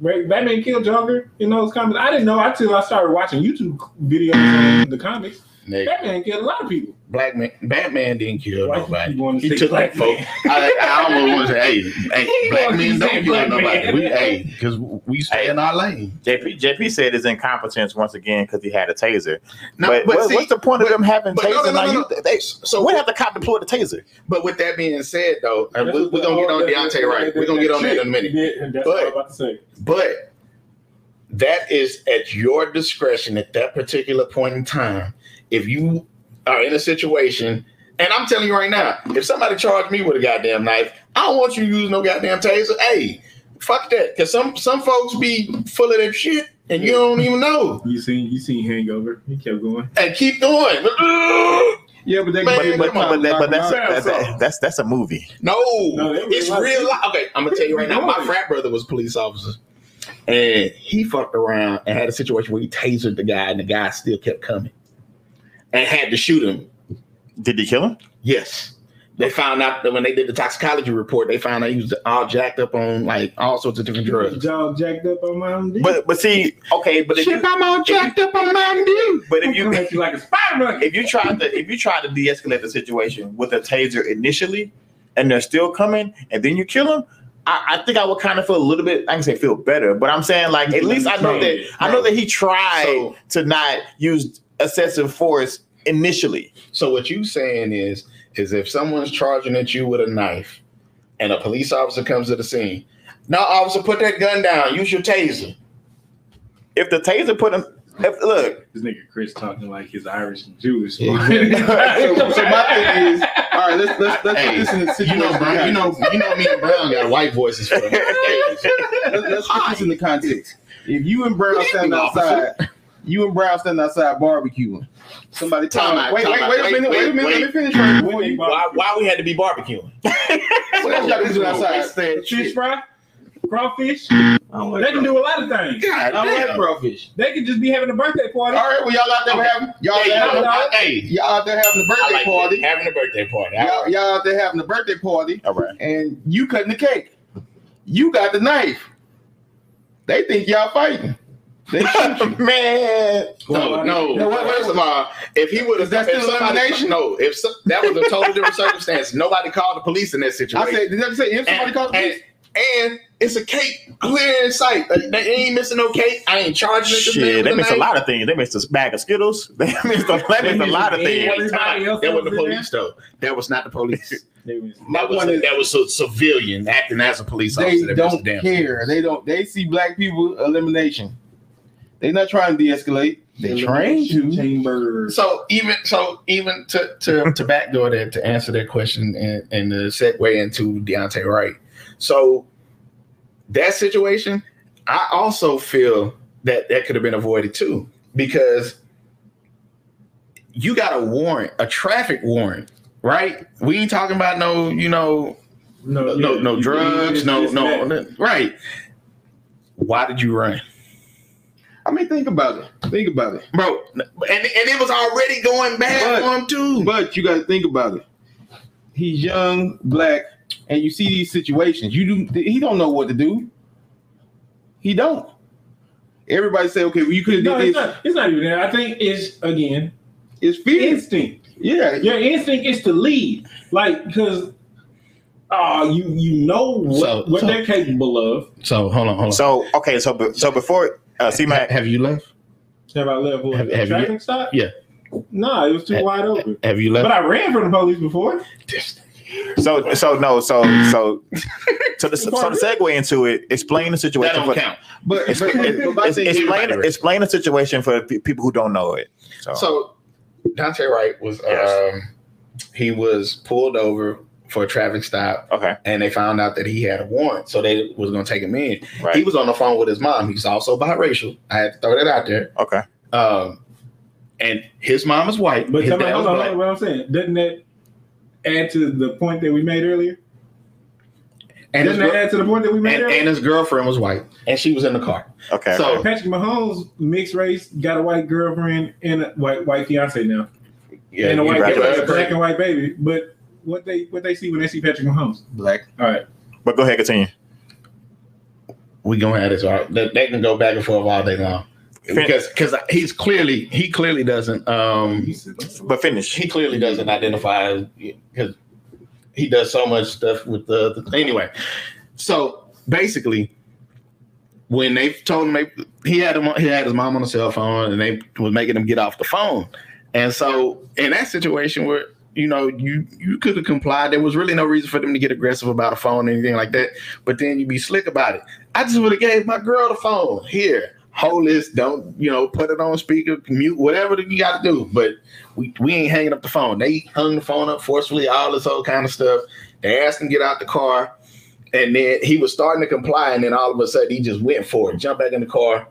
Batman killed Joker in those comics. I didn't know until I started watching YouTube videos on the comics. Nigga, Batman killed a lot of people. Black man, Batman didn't kill Why nobody. you wanna He took black folk. man? I, I almost want to say, hey, hey, He black men don't kill black nobody. We, hey, because we stay in our lane. JP JP said his incompetence once again because he had a taser. No, but what- see, what's the point of them having but no, tasers? no, no, no, You- no. they- So what have the cop deployed the taser? But with that being said, though, we, we're gonna get on that- Daunte that- right. We're gonna get on that in a minute. he did, and That's But- what I was about to say. But that is at your discretion at that particular point in time. If you are in a situation, and I'm telling you right now, if somebody charged me with a goddamn knife, I don't want you to use no goddamn taser. Hey, fuck that. Cause some some folks be full of that shit and you don't even know. You seen you seen Hangover? He kept going. And keep going. yeah, but they Man, they- But, but, that, but that's, knock 'em out. that- that- that's that's a movie. No, No, it's real life. real life. Okay, I'm gonna tell you right now. My frat brother was a police officer, and he fucked around and had a situation where he tasered the guy, and the guy still kept coming, and had to shoot him. Did they kill him? Yes, they found out that when they did the toxicology report, they found out he was all jacked up on like all sorts of different drugs. All jacked up on Mountain Dew. But but see, okay, but if you, I'm all jacked up on Mountain Dew. but if you coming you like a spider monkey. if you try to if you try to de-escalate the situation with a taser initially, and they're still coming, and then you kill them, I, I think I would kind of feel a little bit. I can say feel better, but I'm saying like at least I know that I know that he tried So- to not use excessive force initially. So what you saying is, is if someone's charging at you with a knife, and a police officer comes to the scene, now officer, put that gun down. Use your taser. If the taser put him, if, look, This nigga Chris talking like he's Irish and Jewish. Yeah, so, so my thing is, all right, let's let's let's Hey, put this in the You know, Brown, you know, you know, me and Brown got white voices for them. let's, let's put this in the context. If you and Brown Good standing outside, you and Brown standing outside barbecuing. Somebody Time tell out, wait, time wait, wait a wait, minute, wait, a wait, minute, let me finish right before you. why, why we had to be barbecuing? What else y'all been doing outside? Fish fry, crawfish. I don't They can do a lot of things. God I don't like crawfish. They could just be having a birthday party. All right, well y'all out there Okay. having y'all out Hey, there you know, having, I- hey, y'all out there having a I birthday like party. that. having a birthday party. Y'all, y'all out there having a birthday party, all right. and you cutting the cake. You got the knife. They think y'all fighting. They shoot you. Man, No, no. No, what- what- First of all, if he would have, Is that if still somebody- elimination? No, if so, that was a totally different circumstance. Nobody called the police in that situation. I situation. said, did I say if somebody and, calls the and, police? and it's a cake clear in sight. They, they ain't missing no cake. I ain't charging it. shit, they missed a lot of things. They missed a bag of Skittles. They missed a, they missed a lot of things. That wasn't the police though. That was not the police. My That was, is- that was a civilian acting as a police officer. that missed don't the damn care. They don't. They see black people elimination. They not trying to de-escalate. They trying to. Chamber. So even so, even to to to backdoor that to answer that question and and to segue into Daunte Wright. So that situation, I also feel that that could have been avoided too because you got a warrant, a traffic warrant, right? We ain't talking about no, you know, no no, yeah, no you- drugs, you- no no, that. right. Why did you run? I mean, think about it. Think about it. Bro, and, and it was already going bad But- for him too. But you got to think about it. He's young, black, and you see these situations. You do. He don't know what to do. He don't. Everybody say, okay, well, you could have No, did it's this. not, it's not even that. I think it's again It's fear. instinct. yeah. Your instinct is to lead, like because uh you you know what, So- what so- they're capable of. So hold on, hold on. So okay, so so before uh, see my have you left? Have I left what, Have- a have you- traffic stop? Yeah. No, it was too Ha- wide open. Have you left? But? I ran from the police before. So so no so so so the, so the segue into it. Explain the That situation. don't For, count. But, Ex- but, but my ex- thing is- explain explain the situation for people who don't know it. So, So Daunte Wright was Yes. um he was pulled over for a traffic stop okay, and they found out that he had a warrant, so they was gonna take him in. right, He was on the phone with his mom. He's also biracial. I had to throw that out there. okay. Um and his mom is white. But his tell me, dad hold was on, black. hold on, what I'm saying, doesn't that add to the point that we made earlier? And his, doesn't that gir- add to the point that we made and, earlier? and his girlfriend was white, and she was in the car. Okay. So- Patrick Mahomes, mixed race, got a white girlfriend and a white white fiance now, Yeah, and a white right. baby, a black and white baby. But what they what they see when they see Patrick Mahomes? black. All right, but go ahead, continue. we gonna have this. All, they, they can go back and forth all day long because because he's clearly he clearly doesn't um But finish. he clearly doesn't identify because he does so much stuff with the, the anyway. So basically, when they told him they, he had him, he had his mom on the cell phone, and they was making him get off the phone. And so in that situation where you know you you could have complied, there was really no reason for them to get aggressive about a phone or anything like that. But then you'd be slick about it. I just would have gave my girl the phone here. Hold this, don't you know? Put it on speaker, mute, whatever you got to do. But we, we ain't hanging up the phone. They hung the phone up forcefully, all this whole kind of stuff. They asked him to get out the car, and then he was starting to comply, and then all of a sudden he just went for it, jumped back in the car,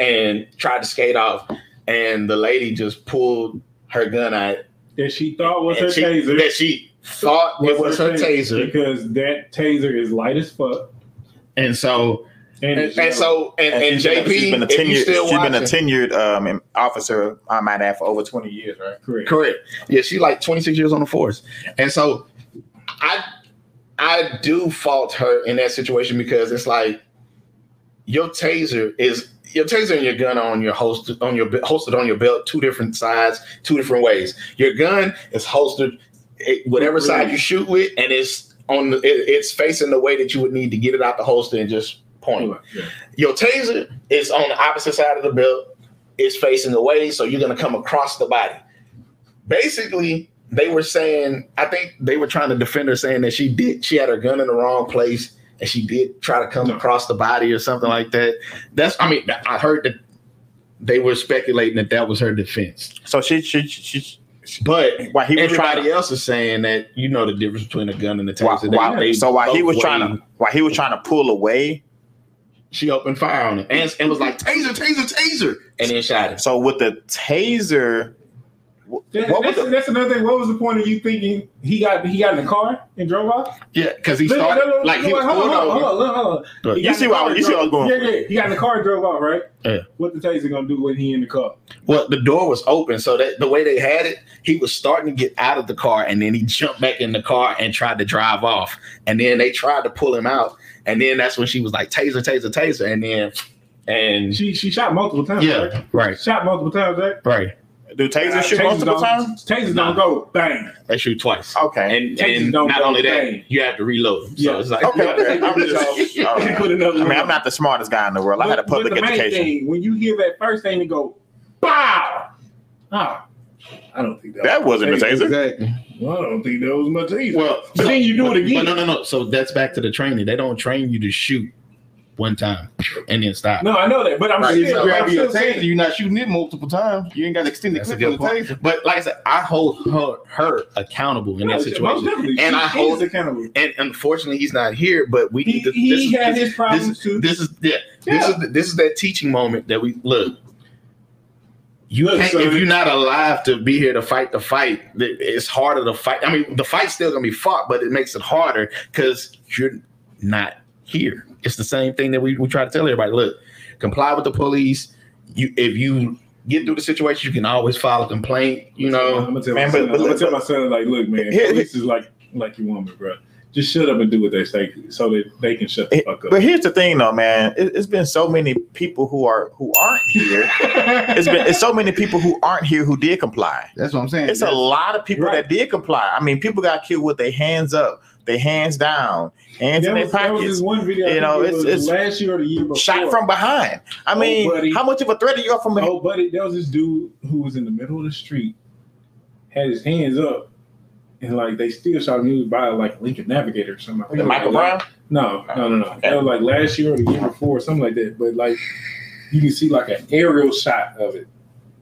and tried to skate off. And the lady just pulled her gun out. That she thought was her she, taser. That she thought it was her taser, because that taser is light as fuck. and so And, and, and so and, and, she's JP, she's been a tenured, still she's been a tenured um, officer. I might add for over twenty years, right? correct. Correct. Yeah, she like 26 years on the force. And so I I do fault her in that situation because it's like your taser is your taser and your gun on your holster on your holstered on your belt two different sides, two different ways. Your gun is holstered it, eh, whatever side you shoot with and it's on the, it, it's facing the way that you would need to get it out the holster and just point. Yeah. Your taser is on the opposite side of the belt. It's facing away, so you're gonna come across the body. Basically, they were saying, I think they were trying to defend her, saying that she did, she had her gun in the wrong place, and she did try to come No. across the body or something like that. That's, I mean, I heard that they were speculating that that was her defense, So she she she. but While he was everybody trying to, else is saying that you know the difference between a gun and a while, taser. They- while- they so while he both was trying to while he was trying to pull away, she opened fire on him and, and was like taser, taser, taser, and then shot him. so with the taser, That- what that's, the, that's another thing. What was the point of you thinking he got he got in the car and drove off? Yeah, because he Look, started look, look, like he look, was hold pulled on, hold on, over. hold on, hold on. You see in what you see what I was going Yeah, yeah. He got in the car and drove off, right? Yeah. What the taser gonna do when he in the car? Well, the door was open, so that the way they had it, he was starting to get out of the car, and then he jumped back in the car and tried to drive off. And then they tried to pull him out, and then that's when she was like, "Taser, taser, taser!" And then, and She she shot multiple times. yeah, right? right, Shot multiple times, right? right. Do tasers Uh, shoot tasers multiple don't- times? Tasers don't go bang. They shoot twice, Okay, and and don't not go only that, bang. you have to reload. them. Yeah. So it's like, Okay, okay. I'm just- So. Put another I mean, I'm not the smartest guy in the world. I had a But- but public the main education. Thing, when you hear that first thing, it go, "Bow!" Ah, I don't think that. That wasn't a taser. Exactly. Well, I don't think that was much taser. well, but then you do it but again. no, no, no. So that's back to the training. They don't train you to shoot one time and then stop. No, I know that, but I'm Right, You still, so I'm grab your still taser, saying. you're not shooting it multiple times. You ain't got to extend the That's a clip on the point. taser. But like I said, I hold her, her accountable in No, that situation. And She I is hold- accountable. and unfortunately he's not here but we He, need to he this, had this, his problems this, too. this is yeah, this Yeah. is this is that teaching moment that we look you Look, can't, son. if you're not alive to be here to fight the fight it's harder to fight i mean the fight's still gonna be fought but it makes it harder because you're not here it's the same thing that we, we try to tell everybody look comply with the police you if you get through the situation you can always file a complaint you know I'm gonna tell, Man, my, but- son, but I'm gonna tell my son like, look, man, Here- police is like like you want me, bro. Just shut up and do what they say, so that they can shut the fuck up. But here's the thing, though, man. It, it's been so many people who are who aren't here. It's been it's so many people who aren't here who did comply. That's what I'm saying. It's a lot of people Right. that did comply. I mean, people got killed with their hands up, their hands down, hands There in their was, was pockets, this one video. You know, it's- it's- last year or the year before. shot from behind. I Oh, mean, buddy. how much of a threat are you from behind? Oh, buddy, there was this dude who was in the middle of the street, had his hands up, and like they still shot him. He was by like Lincoln Navigator or something. The Michael like- Brown? No, oh, no, no, no. Okay. That was like last year or the year before, something like that. But like you can see like an aerial shot of it.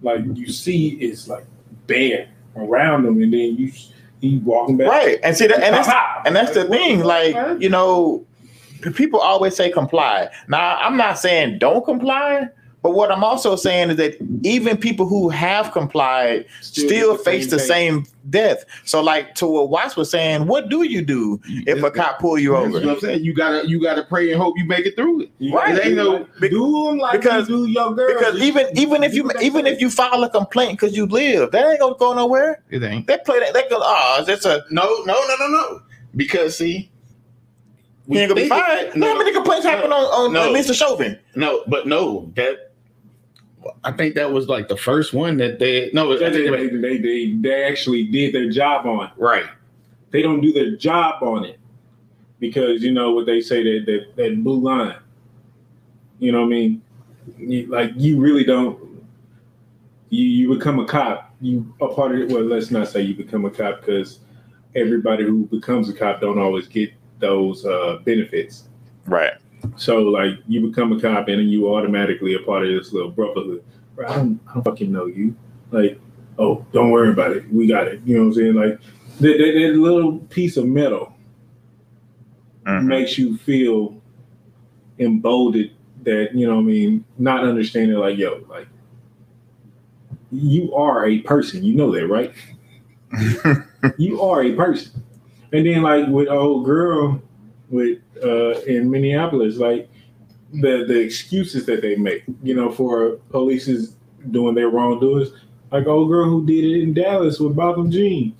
Like you see it's like bare around them, and then you he walking back. Right. And see that and that's Pop, pop. and that's the thing, like, you know, people always say comply. Now, I'm not saying don't comply, but what I'm also saying is that even people who have complied still, get the face the same death. So, like to what Watts was saying, what do you do if a cop pull you over? I'm saying. You gotta you gotta pray and hope you make it through it. You Right. gotta It ain't do no- them like because- you do your girl. Because even even if you even if you file a complaint because you live, that ain't gonna go nowhere. It ain't. They play that. They go, oh, that's a No, no, no, no, no. Because see, he ain't gonna be fired. No, How many complaints happen on on, No. on Mr. Chauvin? no, but no, that I think that was like the first one that they no, I they, they, they- they, they, they actually did their job on. right. They don't do their job on it because you know what they say that that, that blue line. You know what I mean? You, like you really don't. You you become a cop. You a part of it. Well, let's not say you become a cop because everybody who becomes a cop don't always get those uh, benefits. Right. So like you become a cop and then you automatically a part of this little brotherhood. Bro, I don't, I don't fucking know you. Like, oh, don't worry about it. We got it. You know what I'm saying? Like that, that, that little piece of metal Mhm. makes you feel emboldened that, you know what I mean, not understanding like, yo, like you are a person. You know that, right? you are a person. And then like with old girl with uh in Minneapolis, like the the excuses that they make, you know, for police is doing their wrongdoings. Like old girl who did it in Dallas with Botham Jean.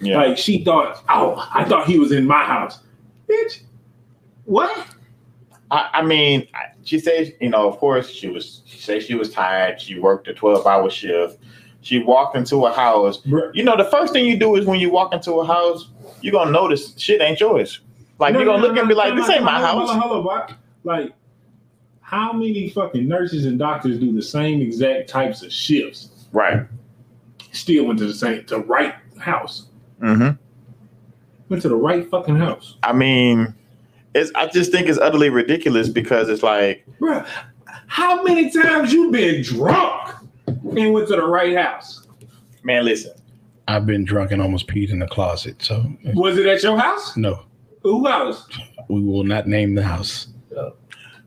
Yeah. Like she thought, oh, I thought he was in my house. Bitch. What? I, I mean, she said, you know, of course, she was. She said she was tired. She worked a twelve-hour shift. She walked into a house. You know, the first thing you do is when you walk into a house, you're gonna notice shit ain't yours. Like No, you're gonna no, look no, and be like, "This no, ain't my house." hold on, hold on, Bob. Like, how many fucking nurses and doctors do the same exact types of shifts? Right. Still went to the same, the right house. hmm Went to the right fucking house. I mean, it's. I just think it's utterly ridiculous because it's like, Bruh, how many times you been drunk and went to the right house? man, listen. I've been drunk and almost peed in the closet. So Was it at your house? no, Who house? we will not name the house.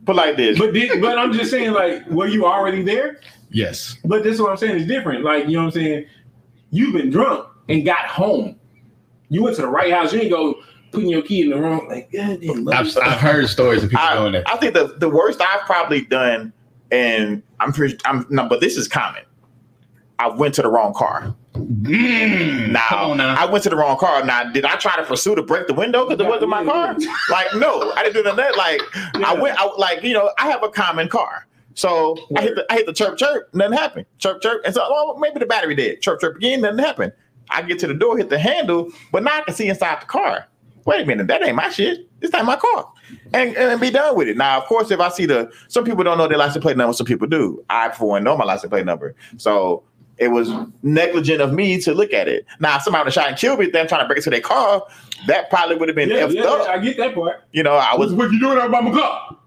Put like this. But did, but I'm just saying, like, were you already there? Yes. But this is what I'm saying is different. Like, you know what I'm saying? You've been drunk and got home. You went to the right house. You ain't go putting your key in the wrong. Like, God damn, I've, I've heard stories of people doing I, that. I think the, the worst I've probably done, and I'm pretty, I'm no, but this is common. I went to the wrong car. Mm, Now, now. I went to the wrong car. Now, did I try to pursue to break the window because it wasn't my car? Like, no, I didn't do none of that. Like, I went, I, like, you know, I have a common car. So I hit the I hit the chirp chirp, nothing happened. Chirp chirp, and so oh, maybe the battery did. Chirp chirp again, nothing happened. I get to the door, hit the handle, but now I can see inside the car. Wait a minute, that ain't my shit. This ain't my car, and, and be done with it. Now, of course, if I see the some people don't know their license plate number, some people do. I for one know my license plate number, so it was negligent of me to look at it. Now, if somebody would have shot and killed me, then trying to break into their car, that probably would have been yeah, effed yeah, up. I get that part. You know, I was what you doing out by my car?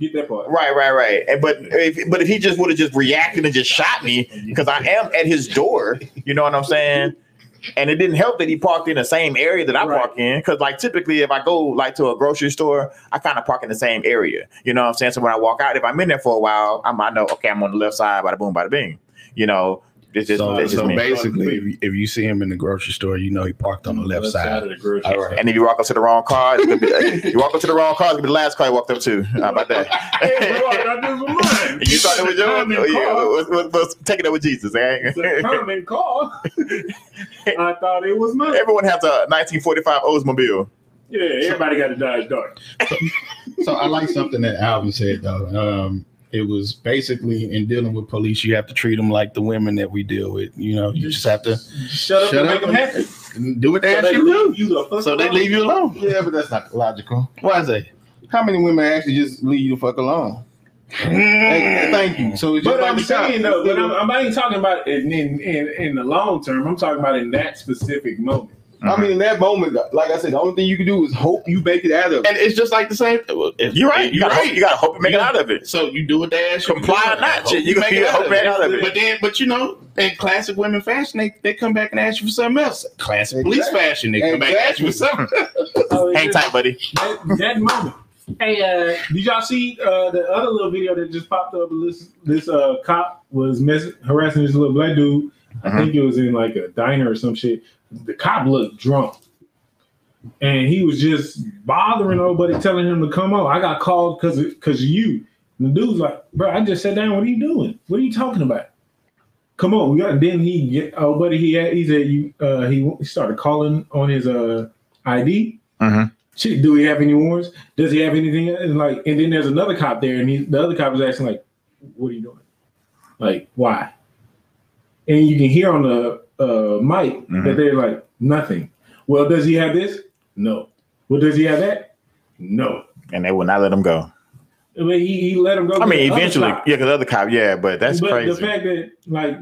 Get that part. Right, right, right. And but if but if he just would have just reacted and just shot me because I am at his door, you know what I'm saying? And it didn't help that he parked in the same area that I Right. park in. Cause like typically if I go like to a grocery store, I kind of park in the same area. You know what I'm saying? So when I walk out, if I'm in there for a while, I'm I know okay, I'm on the left side, bada boom, bada bing. You know, it's just, so it's just so me. basically, if you, if you see him in the grocery store, you know he parked on the left, side. of the grocery All right. And if you walk up to the wrong car, it's gonna be, you walk up to the wrong car, it's gonna be the last car you walked up to. How about that? Hey, bro, I got this with mine. You thought it was yours? Oh, yeah. car. Let's, let's- let's take it up with Jesus, eh? It's a common car. I thought it was mine. Everyone has a 1945 Oldsmobile. Yeah, everybody got a Dodge Dart. So I like something that Alvin said though. Um, it was basically in dealing with police, you have to treat them like the women that we deal with. You know, you just have to Shut up Shut and up make them and- happy. do what they So ask they you to do. you the So they leave you alone. Yeah, but that's not logical. Why is that? How many women actually just leave you the fuck alone? Hey, thank you. So it's But like I'm saying though, but I'm, I'm not even talking about in, in in in the long term. I'm talking about in that specific moment. I mean, in that moment, like I said, the only thing you can do is hope you make it out of it. And it's just like the same. If, You're right. You You're gotta, right. hope, you gotta hope you make it out of it. So you do what they ask you. to Comply do. or not, Hope shit, you gotta make it hope you it out of it. But then, but you know, in classic women fashion, they, they come back and ask you for something else. Classic police fashion, they come back and ask you for something. Oh, Hang just tight, buddy. That, that moment. Hey, uh, did y'all see uh, the other little video that just popped up? This this uh, cop was mess- harassing this little black dude. I Uh-huh. think it was in like a diner or some shit. The cop looked drunk, and he was just bothering nobody, telling him to come on. I got called because because of you. And the dude's like, bro, I just sat down. What are you doing? What are you talking about? Come on, we got. Then he get oh, buddy, he had, he said you. Uh, he started calling on his uh ID. Mhm. Shit, do he have any warrants? Does he have anything? And like, and then there's another cop there, and he, the other cop is asking like, "What are you doing? Like, why?" And you can hear on the uh, mic that Mhm. they're like, "Nothing." Well, does he have this? No. Well, does he have that? No. And they will not let him go. I mean, he, he let him go. I mean, eventually, yeah, because other cop, yeah, but that's but crazy. the fact that like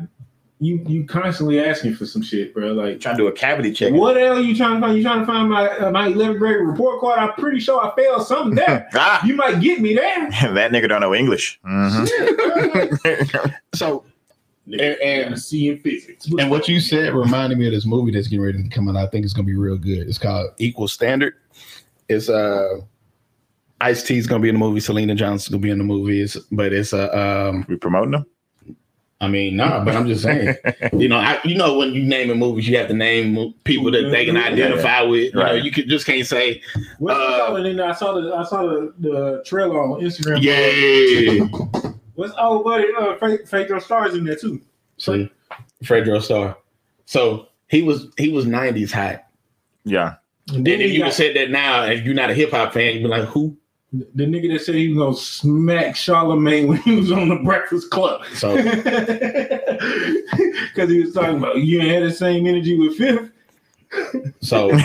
you you constantly asking for some shit, bro. Like, trying to do a cavity check. what the hell are you trying to find? You trying to find my uh, my 11th grade report card? I'm pretty sure I failed something there. ah, you might get me there. that nigga don't know English. Mhm. So, and, and C in physics. and what you said reminded me of this movie that's getting ready to come out. I think it's gonna be real good. It's called Equal Standard. It's uh Ice T's gonna be in the movie. Selena Johnson's gonna be in the movie. It's, but it's a um. we promoting them? I mean, nah, but I'm just saying. you know, I, you know, when you name movies, you have to name people that they can identify with. You know, you could just can't say, What's Uh, uh, and then I saw the I saw the, the trailer on Instagram. yeah. What's oh buddy? Uh, fake fake stars in there too. See, Fredro Starr. So he was he was '90s hot. Yeah. And And then if you got, said that now, if you're not a hip hop fan, you'd be like, who? the nigga that said he was gonna smack Charlamagne when he was on the Breakfast Club. So Because he was talking about you ain't had the same energy with Fifth. so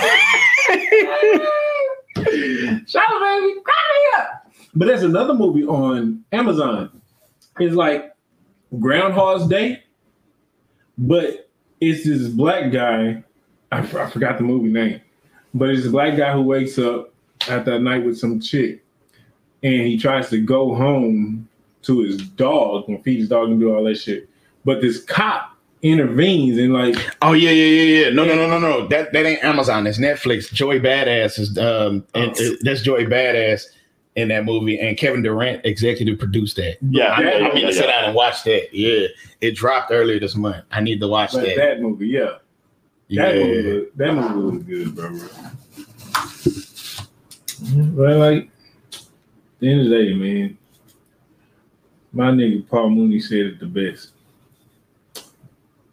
Charlamagne, cry me up. But there's another movie on Amazon. It's like Groundhog's Day, but it's this black guy. I, I forgot the movie name, but it's a black guy who wakes up after a night with some chick, and he tries to go home to his dog and feed his dog and do all that shit. But this cop intervenes and like Oh yeah, yeah, yeah, yeah. No, no, no, no, no. That that ain't Amazon. That's Netflix. Joey Badass is um, and Oh. that's Joey Badass in that movie, and Kevin Durant executive produced that. Yeah. I, that, I mean yeah, to sit yeah. down and watch that. Yeah, it dropped earlier this month. I need to watch that. that movie, yeah. yeah, That movie, was, that movie was good, bro. But like, the end of the day, man, my nigga Paul Mooney said it the best.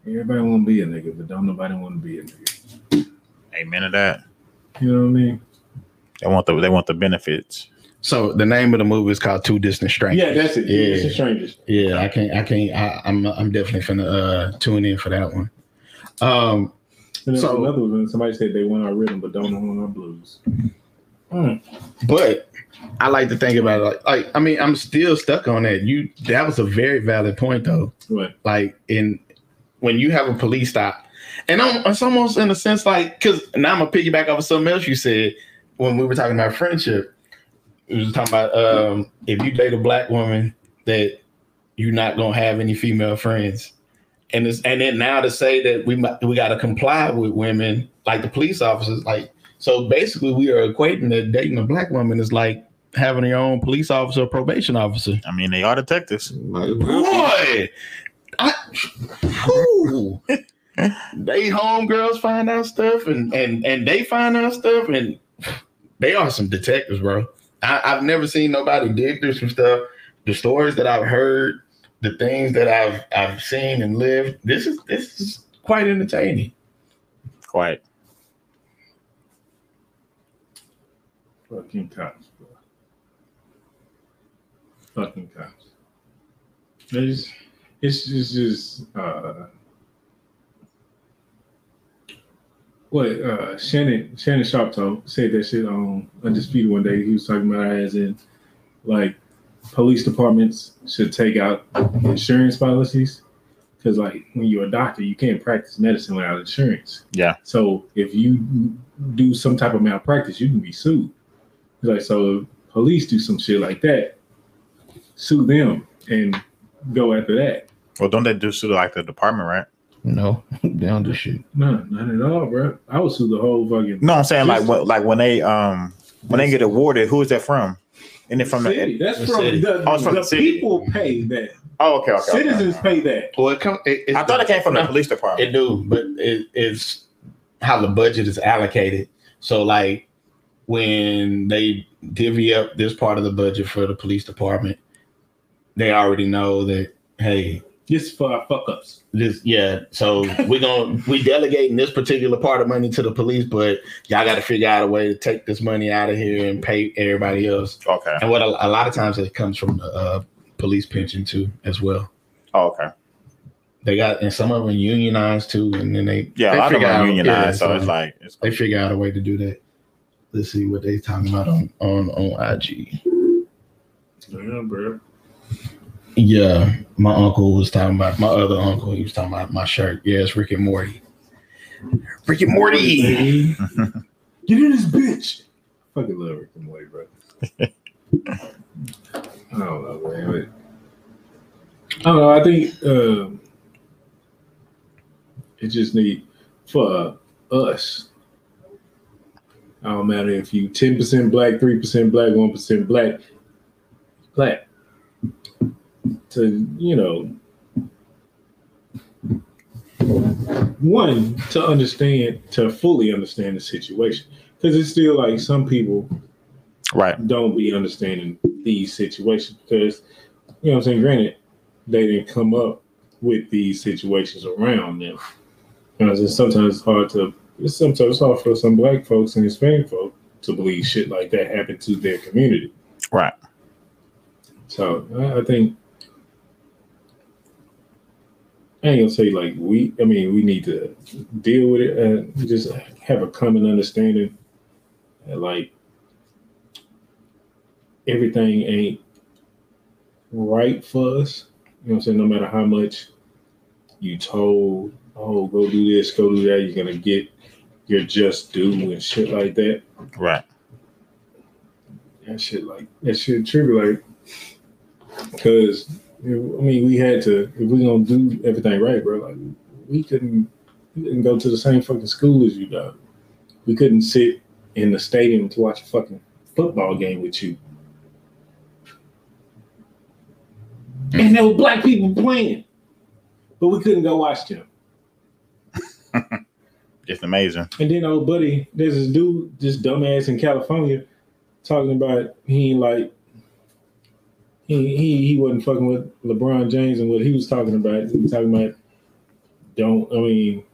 Everybody want to be a nigga, but don't nobody want to be a nigga. Amen to that. You know what I mean? They want the they want the benefits. So the name of the movie is called Two Distant Strangers. Yeah, that's it. Yeah. Yeah. It's the strangers. Yeah, I can't. I can't. I, I'm. I'm definitely finna uh, tune in for that one. Um. And So- another one. Somebody said they want our rhythm, but don't want our blues. Mm. But I like to think about it like, like I mean, I'm still stuck on that. You that was a very valid point though. What? Like in when you have a police stop, and I'm, it's almost in a sense like because now I'm gonna piggyback off of something else you said when we were talking about friendship. We was talking about um, if you date a black woman that you're not gonna have any female friends, and it's and then now to say that we we got to comply with women like the police officers, like so basically we are equating that dating a black woman is like having your own police officer, or probation officer. I mean, they are detectives. Boy, I, whew. they homegirls find out stuff, and and and they find out stuff, and they are some detectives, bro. I, I've never seen nobody dig through some stuff. The stories that I've heard, the things that I've I've seen and lived. This is this is quite entertaining. Quite. Fucking cops, bro. Fucking cops. It's it's just, just uh what uh Shannon Shannon Sharpe told said that shit on Undisputed one day. He was talking about as in like police departments should take out insurance policies because like when you're a doctor, you can't practice medicine without insurance. Yeah. So if you do some type of malpractice, you can be sued. It's like so, police do some shit like that, sue them and go after that. Well, don't they do sue like the department, right? No, they don't do shit. No, not at all, bro. I would sue the whole fucking. No, I'm saying like Just- when, like when they um when they get awarded, who is that from? Isn't it from city. the? That's the from city. the, Oh, from the the city. people pay that. Oh, okay, okay. okay, Citizens okay. pay that. Well, it come. It, it's I thought it came from the police department. It do, but it, it's how the budget is allocated. So, like when they divvy up this part of the budget for the police department, they already know that hey, Just for our fuck ups. this yeah. So we're gonna we delegating this particular part of money to the police, but y'all got to figure out a way to take this money out of here and pay everybody else. Okay. And what a, a lot of times it comes from the uh, police pension too, as well. Oh, okay. They got and some of them unionized too, and then they Yeah, they a lot of them figure are out- unionized, yeah, so it's like it's they figure out a way to do that. Let's see what they talking about on on on IG. Yeah, bro. Yeah, my uncle was talking about my other uncle. He was talking about my shirt. Yeah, it's Rick and Morty. Rick and Morty. Get in this bitch. Fucking love Rick and Morty, bro. I don't know, man. but- I don't know. I think um, it just need for us. I don't matter if you ten percent black, three percent black, one percent black, black. To you know, one to understand to fully understand the situation because it's still like some people right. don't be understanding these situations because you know what I'm saying granted they didn't come up with these situations around them because it's sometimes hard to it's sometimes hard for some black folks and Hispanic folk to believe shit like that happened to their community Right. so I think I ain't gonna say like we. I mean, we need to deal with it and just have a common understanding. Like everything ain't right for us. You know what I'm saying? No matter how much you told, oh, go do this, go do that, you're gonna get your just due and shit like that. Right. That shit like that shit trigger like because I mean we had to if we gonna do everything right, bro. Like we couldn't we couldn't go to the same fucking school as you dog. We couldn't sit in the stadium to watch a fucking football game with you. Mm. And there were black people playing. But we couldn't go watch them. It's amazing. And then old buddy, there's this dude, this dumbass in California, talking about he ain't like he he he wasn't fucking with LeBron James and what he was talking about. He was talking about don't I mean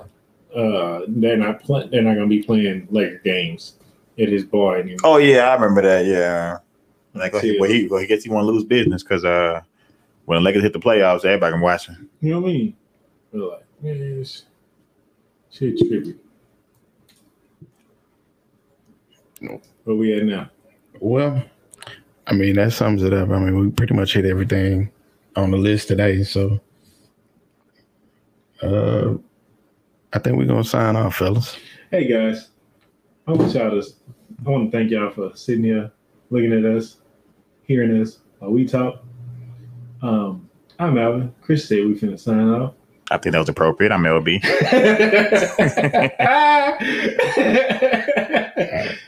uh they're not playing they're not gonna be playing Laker games at his bar anymore. Oh yeah, I remember that. Yeah. Like well, he, Yeah. well, he, well, he guess he want to lose business because uh, when the Lakers hit the playoffs, everybody can watch it. You know what I mean? We're like, man, it's shit trippy. No. Where we at now? Well, I mean that sums it up. I mean we pretty much hit everything on the list today. So, uh, I think we're gonna sign off, fellas. Hey guys, I want y'all to. I want to thank y'all for sitting here, looking at us, hearing us while we talk. Um, I'm Alvin. Chris said we finna sign off. I think that was appropriate. I'm LB.